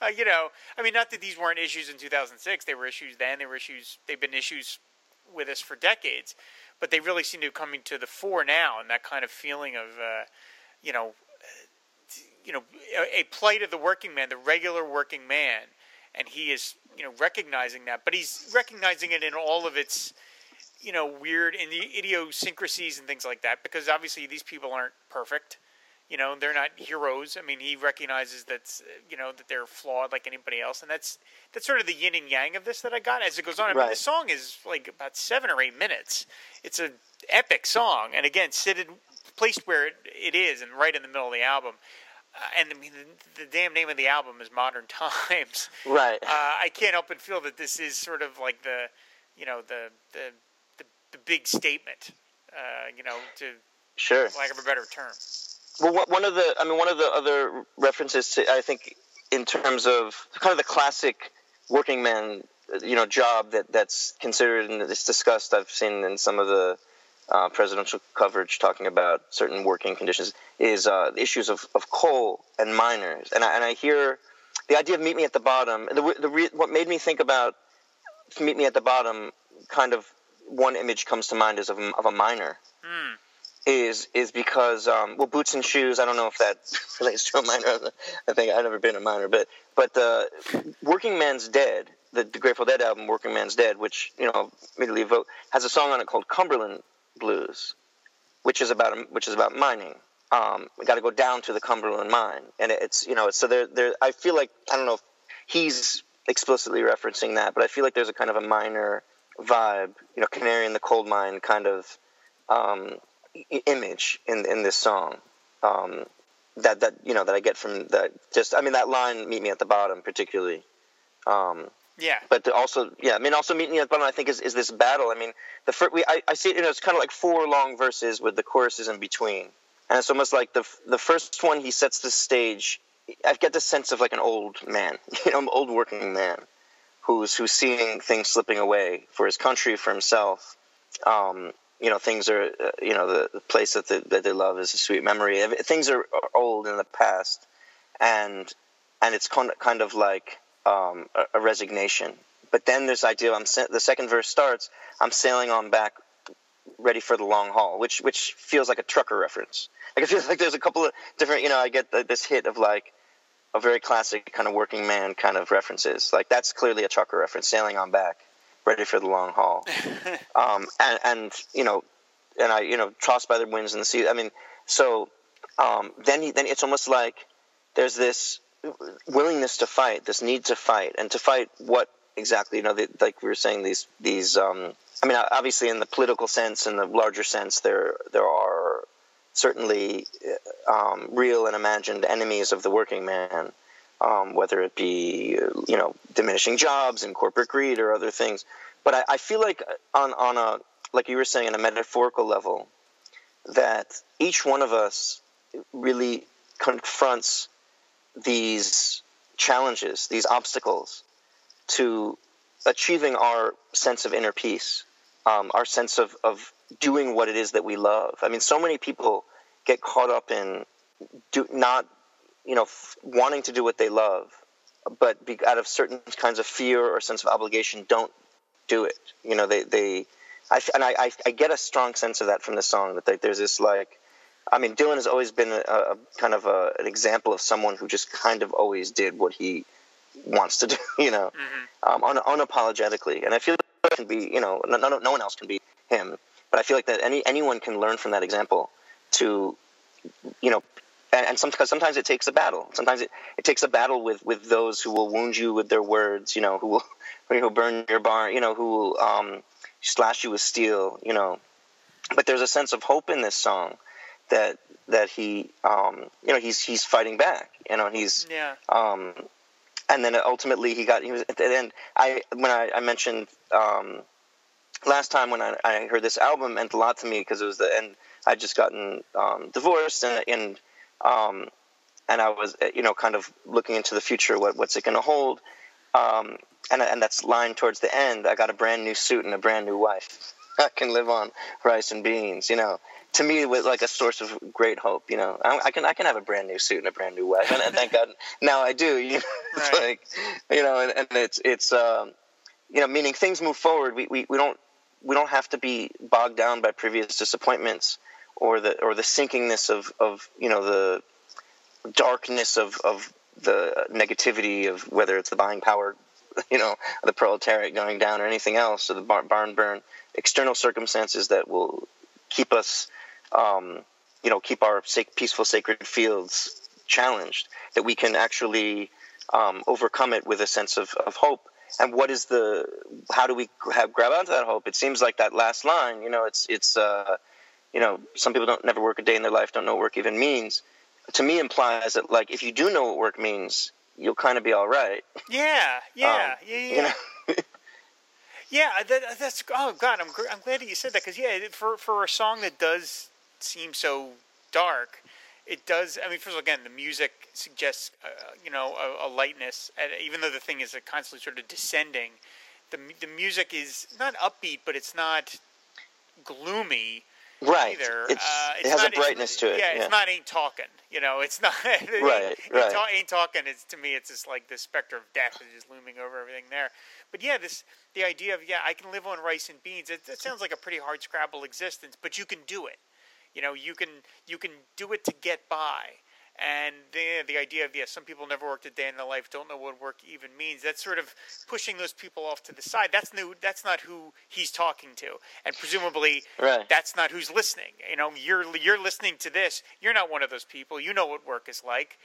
A: Uh, you know, I mean, not that these weren't issues in 2006. They were issues then. They were issues. They've been issues with us for decades but they really seem to be coming to the fore now, and that kind of feeling of, uh, you know, you know, a, a plight of the working man, the regular working man, and he is, you know, recognizing that, but he's recognizing it in all of its, you know, weird and the idiosyncrasies and things like that, because obviously these people aren't perfect. You know, they're not heroes. I mean, he recognizes that you know that they're flawed like anybody else, and that's that's sort of the yin and yang of this that I got as it goes on. I
B: right.
A: mean, the song is like about seven or eight minutes. It's an epic song, and again, seated placed where it, it is, and right in the middle of the album. Uh, and I mean, the, the, damn name of the album is Modern <laughs> Times.
B: Right.
A: Uh, I can't help but feel that this is sort of like the, you know, the the the, the big statement. Uh, you know, to
B: sure,
A: lack of a better term.
B: Well, one of the, I mean, one of the other references to, I think, in terms of kind of the classic working man, you know, job that that's considered and it's discussed. I've seen in some of the uh, presidential coverage talking about certain working conditions is uh, issues of, of coal and miners. And I, and I hear the idea of meet me at the bottom. The, the, what made me think about meet me at the bottom kind of one image comes to mind is of, of a miner. Mm. Is is because um, well boots and shoes. I don't know if that <laughs> relates to a miner. I think I've never been a miner, but but the Workingman's Dead, the, the Grateful Dead album Workingman's Dead, which you know immediately vote has a song on it called Cumberland Blues, which is about which is about mining. Um, we got to go down to the Cumberland mine, and it's you know so there there. I feel like I don't know if he's explicitly referencing that, but I feel like there's a kind of a miner vibe, you know, canary in the coal mine kind of um, image in in this song. Um, that that you know that I get from that just I mean that line "Meet me at the bottom" particularly. Um,
A: yeah.
B: But also, yeah, I mean, also "Meet me at the bottom" I think is, is this battle. I mean, the first, we I, I see it. You know, it's kind of like four long verses with the choruses in between, and it's almost like the the first one he sets the stage. I get the sense of like an old man, <laughs> you know, an old working man who's who's seeing things slipping away for his country, for himself. Um, you know, things are, uh, you know, the, the place that they, that they love is a sweet memory. Things are old in the past, and and it's kind of, like um, a, a, resignation. But then this idea, I'm the second verse starts. I'm sailing on back, ready for the long haul, which which feels like a trucker reference. Like it feels like there's a couple of different, you know, I get the, this hit of like a very classic kind of working man kind of references. Like that's clearly a trucker reference, sailing on back, ready for the long haul. <laughs> um, and, and, you know, and I, you know, tossed by the winds and the sea. I mean, so um, then he, then it's almost like there's this willingness to fight, this need to fight, and to fight what exactly? You know, the, like we were saying, these these. Um, I mean, obviously, in the political sense, in the larger sense, there there are certainly um, real and imagined enemies of the working man, um, whether it be you know diminishing jobs and corporate greed or other things. But I, I feel like on on a like you were saying on a metaphorical level, that each one of us really confronts these challenges, these obstacles to achieving our sense of inner peace, um, our sense of, of doing what it is that we love. I mean, so many people get caught up in do, not, you know, f- wanting to do what they love, but be, out of certain kinds of fear or sense of obligation, don't do it. You know, they, they I, and I, I, get a strong sense of that from the song that they, there's this like, I mean, Dylan has always been a, a kind of a, an example of someone who just kind of always did what he wants to do, <laughs> you know, mm-hmm. um, un, unapologetically. And I feel like can be, you know, no, no, no one else can be him. But I feel like that any anyone can learn from that example to, you know, and, and sometimes sometimes it takes a battle. Sometimes it, it takes a battle with, with those who will wound you with their words, you know, who will <laughs> who will burn your barn, you know, who will um, slash you with steel, you know. But there's a sense of hope in this song that that he um, you know he's he's fighting back you know he's
A: yeah
B: um, and then ultimately he got he was at the end I when I, I mentioned um, last time when I, I heard this album meant a lot to me because it was the end I'd just gotten um, divorced and and um, and I was you know kind of looking into the future what what's it going to hold um, and and that's line towards the end I got a brand new suit and a brand new wife <laughs> I can live on rice and beans you know to me was like a source of great hope. You know, I, I, can I can have a brand new suit and a brand new wife, and, and thank God <laughs> now I do. You know, it's <laughs> right. like you know, and, and it's it's um, you know, meaning things move forward. We, we we don't we don't have to be bogged down by previous disappointments or the or the sinkingness of of you know the darkness of of the negativity of whether it's the buying power <laughs> you know the proletariat going down or anything else or the barn burn external circumstances that will keep us um, you know, keep our peaceful sacred fields challenged, that we can actually um, overcome it with a sense of, of hope. And what is the? How do we have grab onto that hope? It seems like that last line. You know, it's it's uh, you know, some people don't never work a day in their life, don't know what work even means. To me, implies that like if you do know what work means, you'll kind of be all right.
A: Yeah, yeah, um, yeah, yeah. You know? <laughs> yeah, that, that's oh god, I'm I'm glad that you said that because yeah, for for a song that does seem so dark, it does. I mean, first of all, again, the music suggests, uh, you know, a, a lightness. And even though the thing is constantly sort of descending, the the music is not upbeat, but it's not gloomy.
B: Right.
A: either.
B: It's,
A: uh,
B: it has a brightness to it.
A: Yeah,
B: Yeah,
A: it's not ain't talking. You know, it's not. <laughs>
B: Right,
A: ain't,
B: right.
A: Ain't, ta- ain't talking. It's to me, it's just like the specter of death is just looming over everything there. But yeah, this the idea of yeah, I can live on rice and beans. It, it sounds like a pretty hard scrabble existence, but you can do it. You know, you can you can do it to get by. And the the idea of yeah, some people never worked a day in their life, don't know what work even means. That's sort of pushing those people off to the side. That's new. That's not who he's talking to, and presumably
B: Right.
A: that's not who's listening. You know, you're you're listening to this. You're not one of those people. You know what work is like,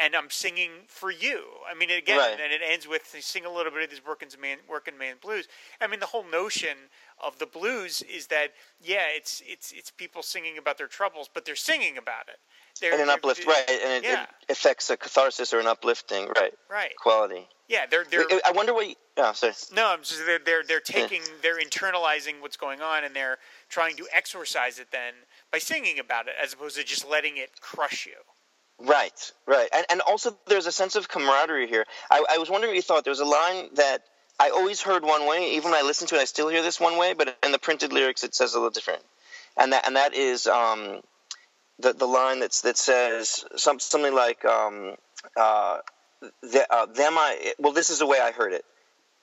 A: and I'm singing for you. I mean, again,
B: Right.
A: and it ends with sing a little bit of this working man, working man blues. I mean, the whole notion of the blues is that yeah, it's it's it's people singing about their troubles, but they're singing about it. They're,
B: and an uplift, right? And it,
A: yeah.
B: it affects a catharsis or an uplifting, right?
A: Right.
B: Quality.
A: Yeah, they're they're.
B: I wonder what. You, oh, sorry.
A: No, I'm just they're they're they're taking they're internalizing what's going on and they're trying to exorcise it then by singing about it as opposed to just letting it crush you.
B: Right, right, and and also there's a sense of camaraderie here. I, I was wondering what you thought. There was a line that I always heard one way, even when I listen to it, I still hear this one way, but in the printed lyrics it says a little different, and that and that is um, the the line that's that says some, something like um, uh, the, uh, them I well this is the way I heard it.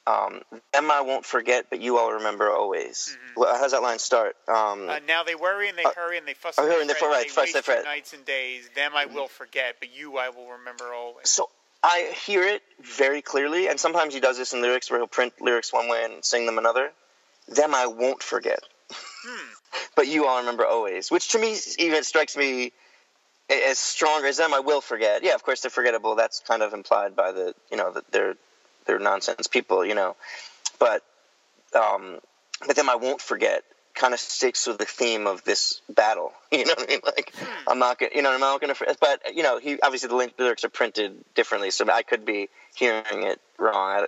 B: Um, them I won't forget, but you I'll remember always. Well, how does that line start? Um,
A: Uh, now they worry and they
B: Uh,
A: hurry and they fuss
B: oh,
A: and they
B: and they
A: fret, and they waste
B: fret.
A: nights and days. Them I will forget, but you I will remember always.
B: So I hear it very clearly, and sometimes he does this in lyrics where he'll print lyrics one way and sing them another. Them I won't forget, but you I'll remember always. Which to me even strikes me as strong as them I will forget. Yeah, of course they're forgettable. That's kind of implied by the you know that they're they're nonsense people, you know. But um, but them I won't forget kind of sticks with the theme of this battle. <laughs> You know what I mean? Like I'm not gonna, you know, I'm not gonna. But you know, he obviously the lyrics are printed differently, so I could be hearing it wrong. I,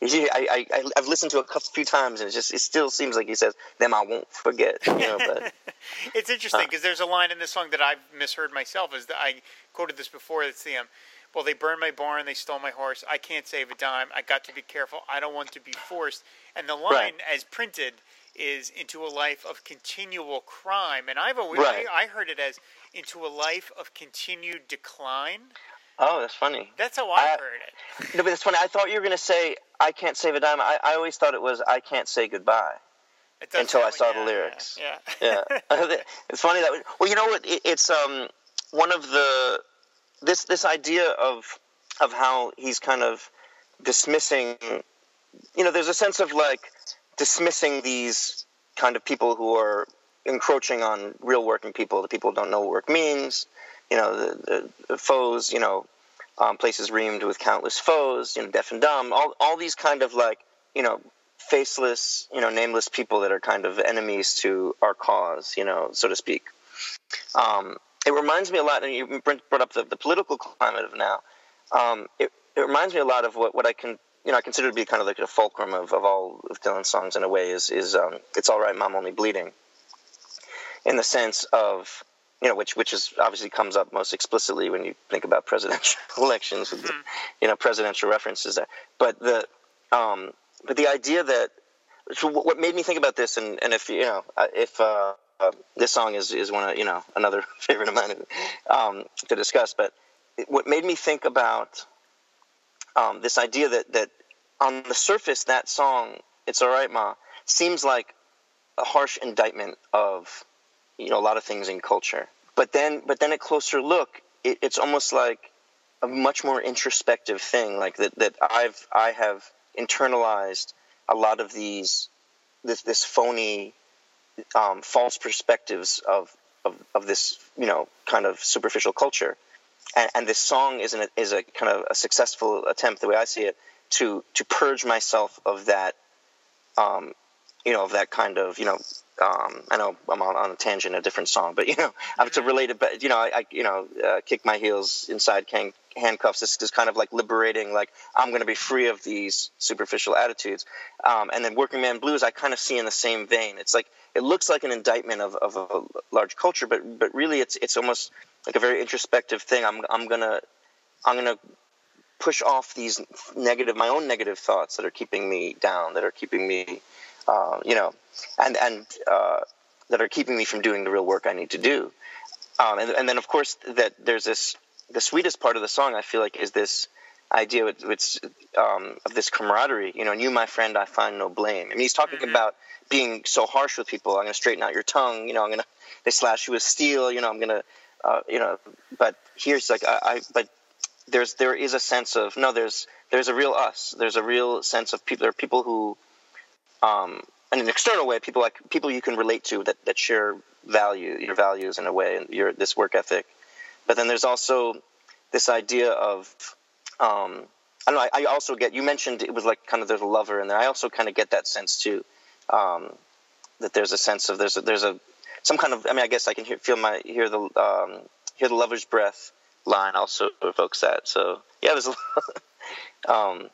B: I, I I've listened to it a couple few times, and it just it still seems like he says them I won't forget. You know, but <laughs>
A: It's interesting because there's a line in this song that I've misheard myself. Is that I quoted this before? It's the um, well, they burned my barn, they stole my horse. I can't save a dime. I got to be careful. I don't want to be forced. And the line,
B: Right.
A: as printed, is into a life of continual crime. And I've always
B: Right.
A: I, I heard it as into a life of continued decline.
B: Oh, that's funny.
A: That's how I,
B: I-
A: heard it.
B: No, but that's funny. I thought you were gonna say I can't save a dime. I, I always thought it was I can't say goodbye. until I saw the lyrics.
A: Yeah.
B: yeah, <laughs> <laughs> it's funny that. Well, you know what? It, it's um one of the this this idea of of how he's kind of dismissing. You know, there's a sense of like dismissing these kind of people who are encroaching on real working people. The people who don't know what work means. You know, the, the, foes. You know, um, places reamed with countless foes. You know, deaf and dumb. All all these kind of like you know faceless, you know, nameless people that are kind of enemies to our cause, you know, so to speak. Um, it reminds me a lot, and you brought up the, the political climate of now. Um, it, it reminds me a lot of what, what I can, you know, I consider to be kind of like a fulcrum of, of all of Dylan's songs in a way is, is um, It's All Right, Ma I'm Only Bleeding. In the sense of, you know, which which is obviously comes up most explicitly when you think about presidential <laughs> elections with the, you know, presidential references there. But the, um, but the idea that so what what made me think about this, and, and if you know, uh, if uh, uh, this song is is one of you know another <laughs> favorite of mine um, to discuss, but what made me think about um, this idea that that on the surface that song, "It's All Right, Ma," seems like a harsh indictment of you know a lot of things in culture, but then but then a closer look, it, it's almost like a much more introspective thing, like that that I've I have internalized a lot of these this this phony um, false perspectives of, of of this you know kind of superficial culture. And, and this song is an is a kind of a successful attempt the way I see it to to purge myself of that um, you know of that kind of you know um, I know I'm on, on a tangent, a different song, but you know, I'm to relate it. But you know, I, I you know, uh, kick my heels inside can- handcuffs. This is kind of like liberating. Like I'm going to be free of these superficial attitudes. Um, and then Working Man Blues, I kind of see in the same vein. It's like it looks like an indictment of, of a large culture, but but really, it's it's almost like a very introspective thing. I'm I'm gonna I'm gonna push off these negative, my own negative thoughts that are keeping me down, that are keeping me, uh, you know, and and uh, that are keeping me from doing the real work I need to do. Um, and, and then of course that there's this the sweetest part of the song I feel like is this idea with, with um, of this camaraderie. You know, and you, my friend, I find no blame. I mean, he's talking mm-hmm. about being so harsh with people. I'm going to straighten out your tongue. You know, I'm going to they slash you with steel. You know, I'm going to, uh, you know. But here's like I, I, but there's there is a sense of no. There's there's a real us. There's a real sense of people. There are people who, um, in an external way, people like people you can relate to that that share value your values in a way and your this work ethic. But then there's also this idea of um, I don't know. I, I, also get you mentioned it was like kind of there's a lover in there. I also kind of get that sense too, um, that there's a sense of there's a, there's a some kind of. I mean, I guess I can hear, feel my hear the um, hear the lover's breath line also evokes that. So yeah, there's a <laughs> um,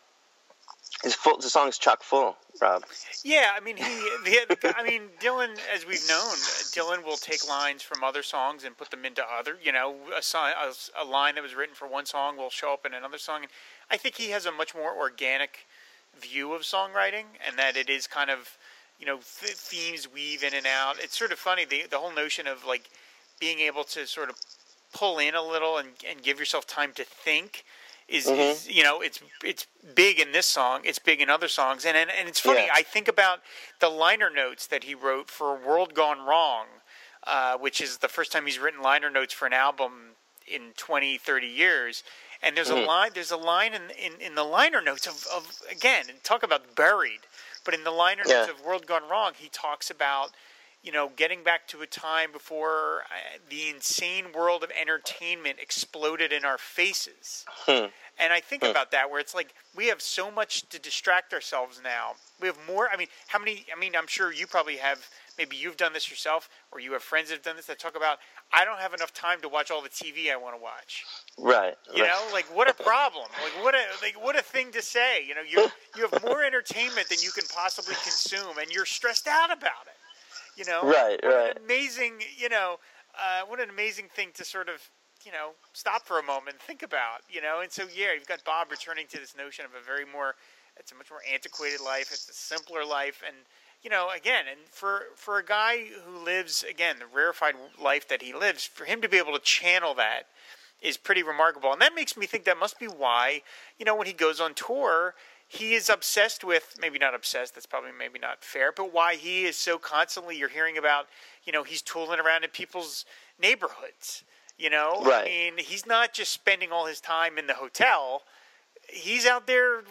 B: it's full. The song's chock full. Rob.
A: Yeah, I mean he. The, I mean Dylan, as we've known, Dylan will take lines from other songs and put them into other. You know, a, song, a, a line that was written for one song will show up in another song. And I think he has a much more organic view of songwriting, and that it is kind of you know th- themes weave in and out. It's sort of funny the the whole notion of like being able to sort of pull in a little and, and give yourself time to think is, mm-hmm. is, you know it's it's big in this song it's big in other songs and and, and it's funny yeah. i think about the liner notes that he wrote for world gone wrong uh, which is the first time he's written liner notes for an album in 20 30 years and there's mm-hmm. a line there's a line in, in, in the liner notes of, of again talk about buried but in the liner yeah. notes of world gone wrong he talks about you know, getting back to a time before uh, the insane world of entertainment exploded in our faces. Hmm. And I think hmm. about that where it's like we have so much to distract ourselves now. We have more. I mean, how many? I mean, I'm sure you probably have. Maybe you've done this yourself, or you have friends that have done this that talk about. I don't have enough time to watch all the TV I want to watch.
B: Right.
A: You
B: right.
A: know, like what a problem. like what a like what a thing to say. You know, you you have more entertainment than you can possibly consume, and you're stressed out about it. You know,
B: right,
A: what
B: right.
A: An amazing, you know, uh, what an amazing thing to sort of, you know, stop for a moment and think about. You know, and so yeah, you've got Bob returning to this notion of a very more, it's a much more antiquated life. It's a simpler life, and you know, again, and for for a guy who lives again the rarefied life that he lives, for him to be able to channel that is pretty remarkable, and that makes me think that must be why, you know, when he goes on tour he is obsessed with maybe not obsessed that's probably maybe not fair but why he is so constantly you're hearing about you know he's tooling around in people's neighborhoods you know
B: right.
A: i mean he's not just spending all his time in the hotel he's out there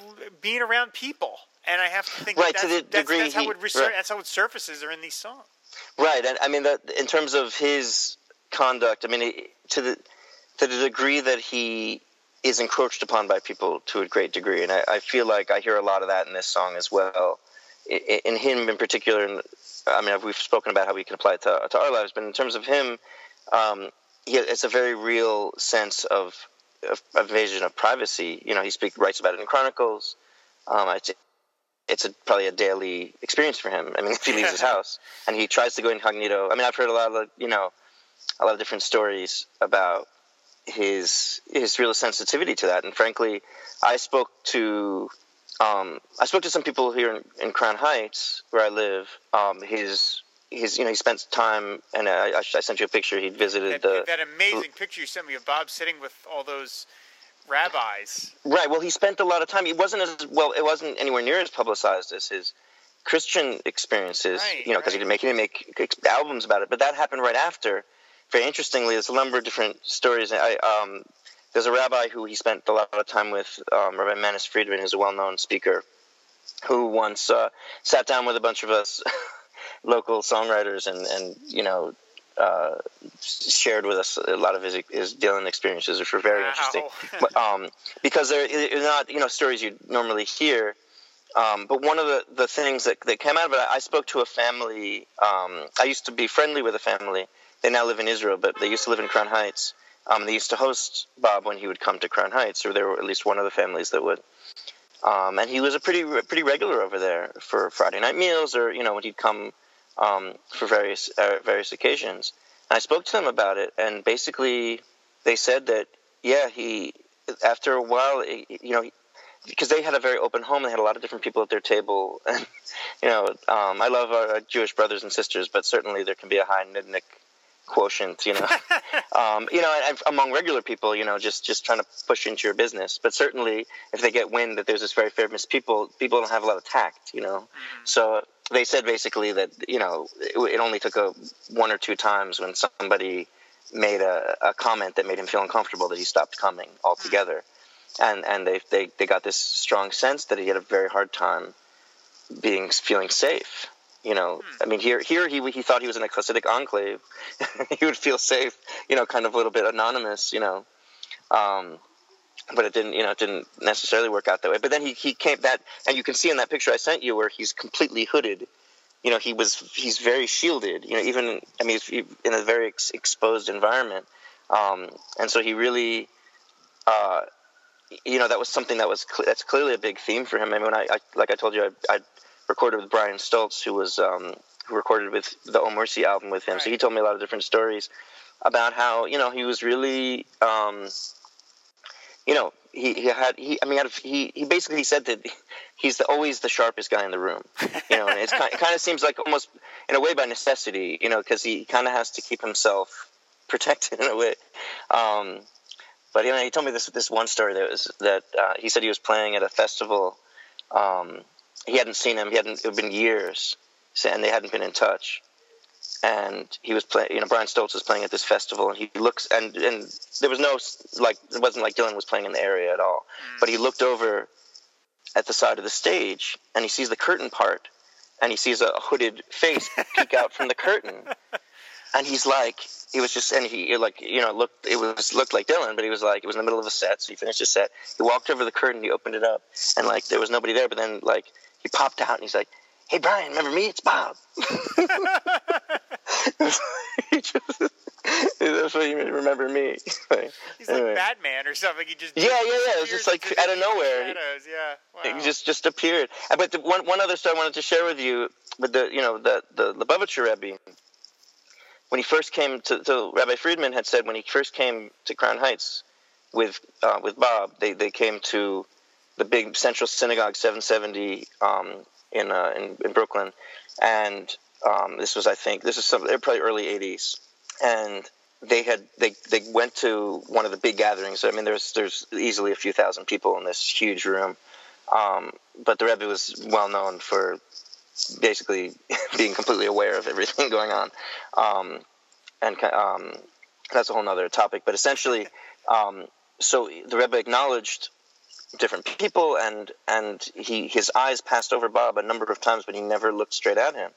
A: being around people and i have to think
B: right
A: that
B: to the
A: that's,
B: degree
A: that's,
B: he,
A: how it resur- right. that's how it surfaces are in these songs
B: right and i mean that in terms of his conduct i mean to the to the degree that he is encroached upon by people to a great degree, and I, I, feel like I hear a lot of that in this song as well. In, him, in particular, I mean, we've spoken about how we can apply it to, to our lives, but in terms of him, um, he, it's a very real sense of, of invasion of privacy. You know, he speaks, writes about it in Chronicles. Um, it's, it's a, probably a daily experience for him. I mean, <laughs> if he leaves his house and he tries to go incognito. I mean, I've heard a lot of you know, a lot of different stories about his his real sensitivity to that. And frankly, I spoke to um, I spoke to some people here in, in Crown Heights, where I live. Um, his his you know he spent time, and I, I sent you a picture. He visited
A: that,
B: the
A: that amazing picture you sent me of Bob sitting with all those rabbis.
B: Right. Well, he spent a lot of time. It wasn't as well. It wasn't anywhere near as publicized as his Christian experiences.
A: Right,
B: you know, because right. he didn't make he didn't make albums about it. But that happened right after very interestingly, there's a number of different stories. I, um, there's a rabbi who he spent a lot of time with, um, Rabbi Manis Friedman, who's a well-known speaker, who once uh, sat down with a bunch of us <laughs> local songwriters and, and you know, uh, shared with us a lot of his, his Dylan experiences, which were very
A: wow.
B: interesting. <laughs> um, because they're, they're not, you know, stories you normally hear. Um, but one of the, the things that, that came out of it, I spoke to a family. Um, I used to be friendly with a family they now live in Israel, but they used to live in Crown Heights. Um, they used to host Bob when he would come to Crown Heights, or there were at least one of the families that would. Um, and he was a pretty pretty regular over there for Friday night meals, or you know when he'd come um, for various uh, various occasions. And I spoke to them about it, and basically they said that yeah, he after a while, you know, because they had a very open home. They had a lot of different people at their table, <laughs> and you know, um, I love our Jewish brothers and sisters, but certainly there can be a high nudnik quotient, you know, <laughs> um, you know, and among regular people, you know, just just trying to push into your business. But certainly, if they get wind that there's this very famous people, people don't have a lot of tact, you know. Mm-hmm. So they said basically that you know it, it, only took a one or two times when somebody made a, a comment that made him feel uncomfortable that he stopped coming altogether. Mm-hmm and and they they they got this strong sense that he had a very hard time being feeling safe. You know, hmm. I mean, here here he he thought he was in a Hasidic enclave. <laughs> he would feel safe, you know, kind of a little bit anonymous, you know. Um, but it didn't, you know, it didn't necessarily work out that way. But then he he came that, and you can see in that picture I sent you where he's completely hooded. You know, he was he's very shielded. You know, even I mean, in a very ex- exposed environment, um, and so he really. Uh, you know that was something that was cl- that's clearly a big theme for him. I mean, when I, I like I told you, I, I, recorded with Brian Stoltz, who was um, who recorded with the Oh Mercy album with him. Right. So he told me a lot of different stories about how you know he was really, um, you know, he, he had he I mean he he basically said that <laughs> he's the, always the sharpest guy in the room. You know, and it's kind, it kind of seems like almost in a way by necessity. You know, because he kind of has to keep himself <laughs> protected in a way. Um, but you know, he told me this this one story that was that uh, he said he was playing at a festival. Um, he hadn't seen him. He hadn't. It had been years, and they hadn't been in touch. And he was playing. You know, Brian Stoltz was playing at this festival, and he looks and and there was no like it wasn't like Dylan was playing in the area at all. Mm. But he looked over at the side of the stage, and he sees the curtain part, and he sees a hooded face peek out from the curtain, <laughs> and he's like, he was just and he like you know looked it was looked like Dylan, but he was like it was in the middle of a set, so he finished his set. He walked over the curtain, he opened it up, and like there was nobody there. But then like he popped out and he's like, "Hey Brian, remember me? It's Bob." <laughs> just, that's what you remember me. <laughs>
A: He's anyway. like Batman or something. He just
B: yeah, yeah, yeah. It was just like out of nowhere.
A: Shadows, yeah.
B: Wow. It just just appeared. But the, one one other story I wanted to share with you, with the you know the the Lubavitcher Rebbe when he first came to, to, Rabbi Friedman had said when he first came to Crown Heights with uh, with Bob, they, they came to the big Central Synagogue 770 um, in, uh, in, in Brooklyn, and um, this was I think this is some probably early 80s, and they had they they went to one of the big gatherings. I mean, there's there's easily a few thousand people in this huge room, um, but the Rebbe was well known for basically <laughs> being completely aware of everything <laughs> going on. Um, and um, that's a whole other topic. But essentially, um, so the Rebbe acknowledged different people, and and he his eyes passed over Bob a number of times, but he never looked straight at him.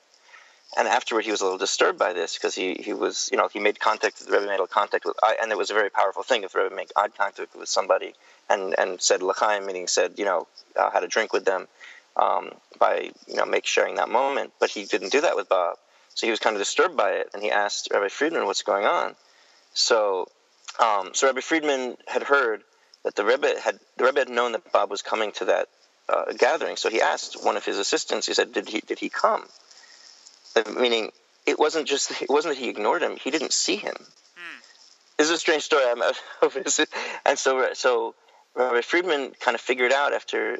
B: And afterward, he was a little disturbed by this because he, he was, you know, he made contact, the Rebbe made contact with, and it was a very powerful thing if the Rebbe made eye contact with somebody and, and said l'chaim, meaning said, you know, uh, had a drink with them um, by, you know, make sharing that moment. But he didn't do that with Bob. So he was kind of disturbed by it, and he asked Rabbi Friedman, "What's going on?" So, um, so Rabbi Friedman had heard that the Rebbe had the Rebbe had known that Bob was coming to that uh, gathering. So he asked one of his assistants. He said, "Did he did he come?" Uh, meaning, it wasn't just it wasn't that he ignored him; he didn't see him. Hmm. This is a strange story. I'm, <laughs> and so so Rabbi Friedman kind of figured out after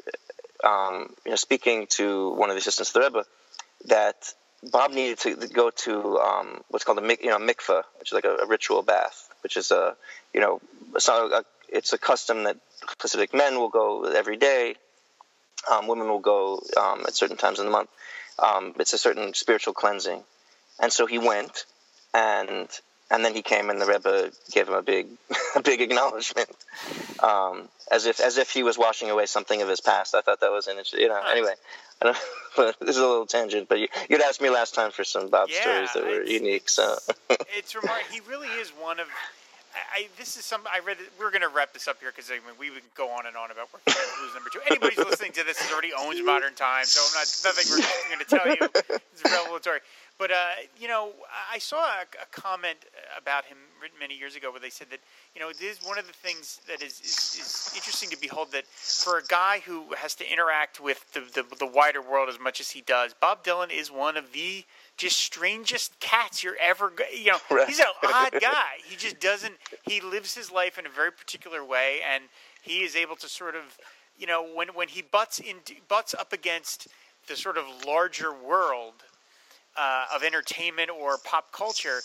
B: um, you know speaking to one of the assistants of the Rebbe that Bob needed to go to um, what's called a you know mikveh, which is like a, a ritual bath, which is a you know a, it's a custom that Hasidic men will go every day. Um, women will go um, at certain times in the month. Um, it's a certain spiritual cleansing, and so he went, and and then he came, and the Rebbe gave him a big <laughs> a big acknowledgement, um, as if as if he was washing away something of his past. I thought that was an you know anyway. <laughs> but this is a little tangent. But you, would asked me last time for some Bob yeah, stories that were unique. So
A: it's remarkable. He really is one of. I, this is some I read. We're going to wrap this up here because I mean, we would go on and on about Blues number two. Anybody who's listening to this already owns Modern Times, so I'm not nothing we're going to tell you. It's revelatory. But uh, you know, I saw a, a, comment about him written many years ago where they said that you know it is one of the things that is, is, is interesting to behold that for a guy who has to interact with the, the, the wider world as much as he does, Bob Dylan is one of the just strangest cats you're ever you know right. he's an odd <laughs> guy. He just doesn't he lives his life in a very particular way and he is able to sort of you know, when when he butts in butts up against the sort of larger world uh, of entertainment or pop culture,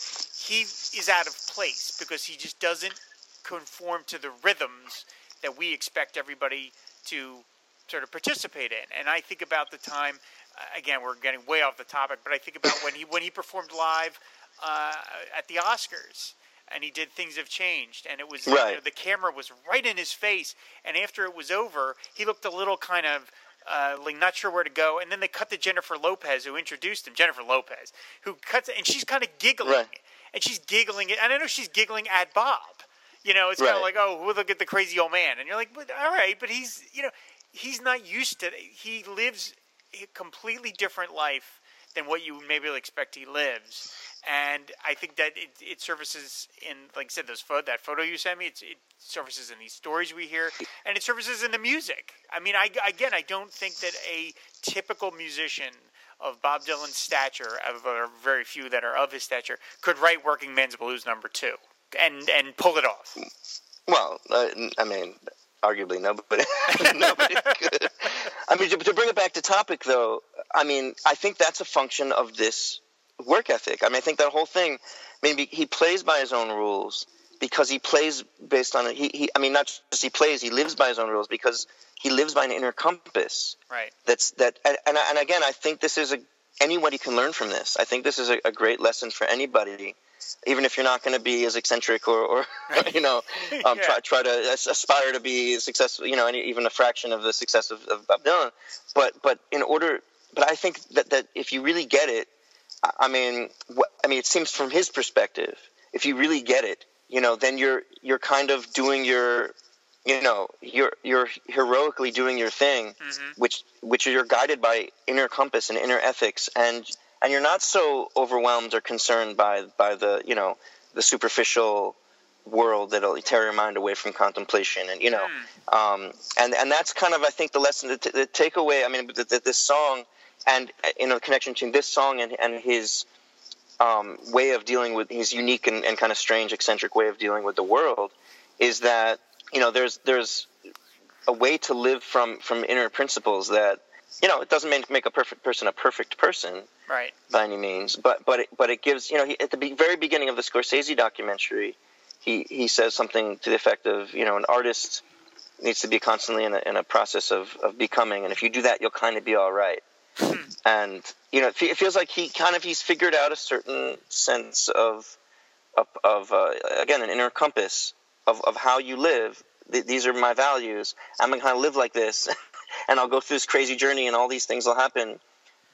A: he is out of place because he just doesn't conform to the rhythms that we expect everybody to sort of participate in. And I think about the time, again, we're getting way off the topic, but I think about when he when he performed live uh, at the Oscars. And he did things have changed, and it was
B: right.
A: you know, the camera was right in his face. And after it was over, he looked a little kind of uh, like not sure where to go. And then they cut to Jennifer Lopez, who introduced him, Jennifer Lopez, who cuts, and she's kind of giggling,
B: right.
A: and she's giggling, and I know she's giggling at Bob. You know, it's kind of like, oh, look at the crazy old man, and you're like, but all right, but he's, you know, he's not used to. He lives a completely different life than what you maybe expect he lives. And I think that it, it surfaces in, like I said, those photo, that photo you sent me. It surfaces in these stories we hear, and it surfaces in the music. I mean, I again, I don't think that a typical musician of Bob Dylan's stature, of uh, very few that are of his stature, could write "Workingman's Blues" number two and and pull it off.
B: Well, uh, I mean, arguably nobody, <laughs> nobody could. I mean, to, to bring it back to topic, though, I mean, I think that's a function of this work ethic. I mean, I think that whole thing. Maybe he plays by his own rules because he plays based on he, he. I mean, not just he plays; he lives by his own rules because he lives by an inner compass.
A: Right.
B: That's that, and and, and again, I think this is a anybody can learn from this. I think this is a, a great lesson for anybody even if you're not going to be as eccentric or, or <laughs> you know, um,
A: Yeah.
B: try try to aspire to be successful, you know, any, even a fraction of the success of, of Bob Dylan. But but in order, but I think that that if you really get it, I- mean, what, I mean, it seems from his perspective, if you really get it, you know, then you're you're kind of doing your, you know, you're you're heroically doing your thing, which which you're guided by inner compass and inner ethics, and and you're not so overwhelmed or concerned by by the you know the superficial world that'll tear your mind away from contemplation and you know um, and and that's kind of I think the lesson the, t- the takeaway I mean the, the, this song and you know the connection between this song and and his um, way of dealing with his unique and, and kind of strange eccentric way of dealing with the world is that you know there's there's a way to live from from inner principles that you know it doesn't make make a perfect person a perfect person
A: Right.
B: by any means, but but it, but it gives you know he, at the very beginning of the Scorsese documentary, he he says something to the effect of you know an artist needs to be constantly in a, in a process of, of becoming, and if you do that, you'll kind of be all right. and you know it, it feels like he kind of he's figured out a certain sense of of, of uh, again an inner compass of, of how you live. Th- these are my values. I'm gonna kind of live like this, <laughs> and I'll go through this crazy journey, and all these things will happen.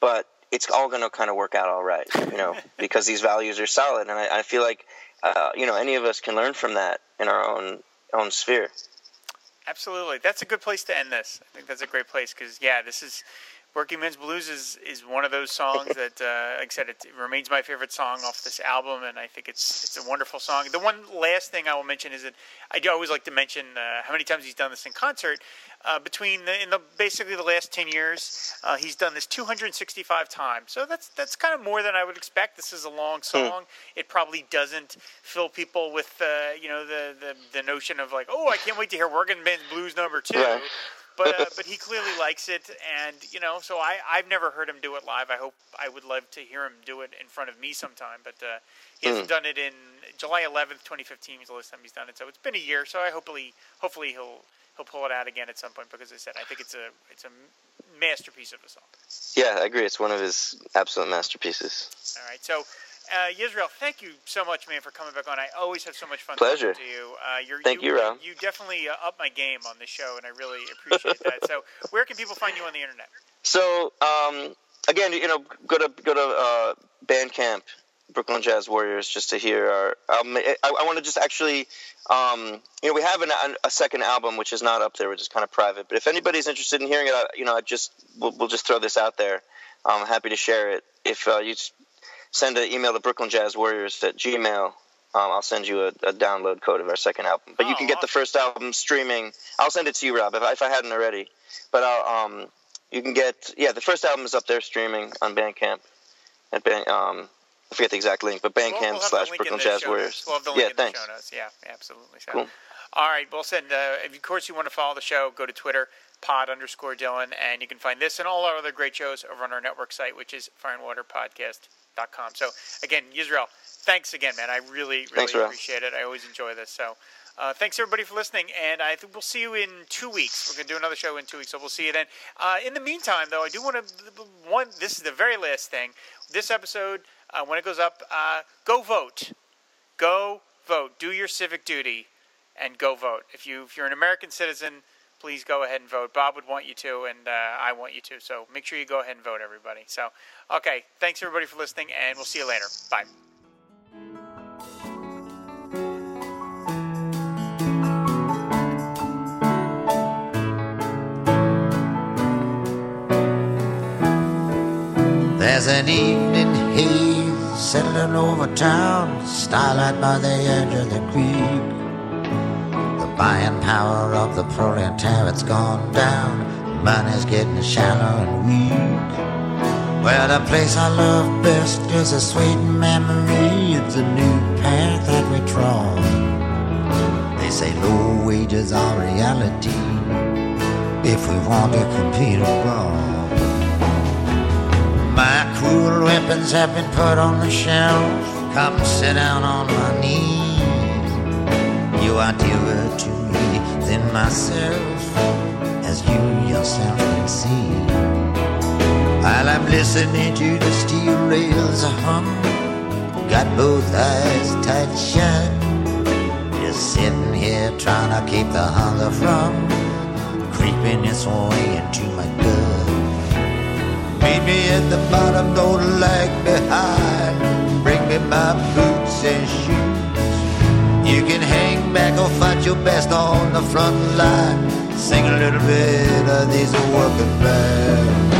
B: But it's all going to kind of work out all right, you know, <laughs> because these values are solid, and I, I feel like, uh, you know, any of us can learn from that in our own own sphere.
A: Absolutely. That's a good place to end this. I think that's a great place because, yeah, this is Working Men's Blues is, is one of those songs that, uh, like I said, it, remains my favorite song off this album, and I think it's it's a wonderful song. The one last thing I will mention is that I do always like to mention uh, how many times he's done this in concert. Uh, between the, in the basically the last ten years, uh, he's done this 265 times. So that's that's kind of more than I would expect. This is a long song. It probably doesn't fill people with uh, you know the, the the notion of like, oh, I can't wait to hear Working Men's Blues number two
B: Right.
A: But uh, but <laughs> he clearly likes it, and you know, so I I've never heard him do it live. I hope I would love to hear him do it in front of me sometime, but uh, he hasn't done it in July 11th, 2015 was the last time he's done it. So it's been a year. So I hopefully hopefully he'll he'll pull it out again at some point because I said I think it's a it's a masterpiece of a song.
B: Yeah, I agree. It's one of his absolute masterpieces.
A: All right, so. Uh, Yisroel, thank you so much, man, for coming back on. I always have so much fun
B: Pleasure.
A: talking to you. Uh, you're,
B: Thank you, Rob.
A: You definitely uh, up my game on this show, and I really appreciate that. So, <laughs> where can people find you on the internet?
B: So um, again, you know, go to go to uh, Bandcamp, Brooklyn Jazz Warriors, just to hear our. Um, I, I want to just actually, um, you know, we have an, a second album which is not up there, which is kind of private. But if anybody's interested in hearing it, I, you know, I just we'll, we'll just throw this out there. I'm happy to share it. If uh, you send an email to Brooklyn Jazz Warriors at Gmail. Um, I'll send you a, a download code of our second album. But you
A: Oh,
B: can get the first album streaming. I'll send it to you, Rob, if I, if I hadn't already. But I'll, um, you can get yeah the first album is up there streaming on Bandcamp at Band, um I forget the exact link but
A: We'll-
B: Bandcamp
A: we'll
B: slash Brooklyn Jazz Warriors.
A: We'll have the link
B: yeah thanks
A: show notes. Yeah, absolutely. So,
B: Cool.
A: All right. Well, said. Uh, if of course you want to follow the show, go to Twitter pod underscore Dylan, and you can find this and all our other great shows over on our network site, which is fireandwaterpodcast.com. So again, Israel, thanks again, man. I really, really
B: Thanks,
A: appreciate it. I always enjoy this. So uh, thanks everybody for listening, and I think we'll see you in two weeks. We're gonna do another show in two weeks, so we'll see you then. Uh, in the meantime, though, I do want to one. This is the very last thing. This episode, uh, when it goes up, uh, go vote. Go vote. Do your civic duty, and go vote. If you if you're an American citizen, please go ahead and vote. Bob would want you to, and uh, I want you to. So make sure you go ahead and vote, everybody. So, okay, thanks everybody for listening, and we'll see you later. Bye.
C: There's an evening haze settling over town, starlight by the edge of the creek. Buying power of the proletariat's gone down, money's getting shallow and weak. Well, the place I love best is a sweet memory. It's a new path that we trod. They say low wages are reality if we want to compete abroad. My cruel weapons have been put on the shelf. Come sit down on my knee. You are dearer to me than myself, as you yourself can see. While I'm listening to the steel rails hum, got both eyes tight shut. Just sitting here trying to keep the hunger from creeping its way into my gut. Meet me at the bottom, don't lag behind. Bring me my boots and shoes. You can hang back or fight your best on the front line. Sing a little bit of these working bands.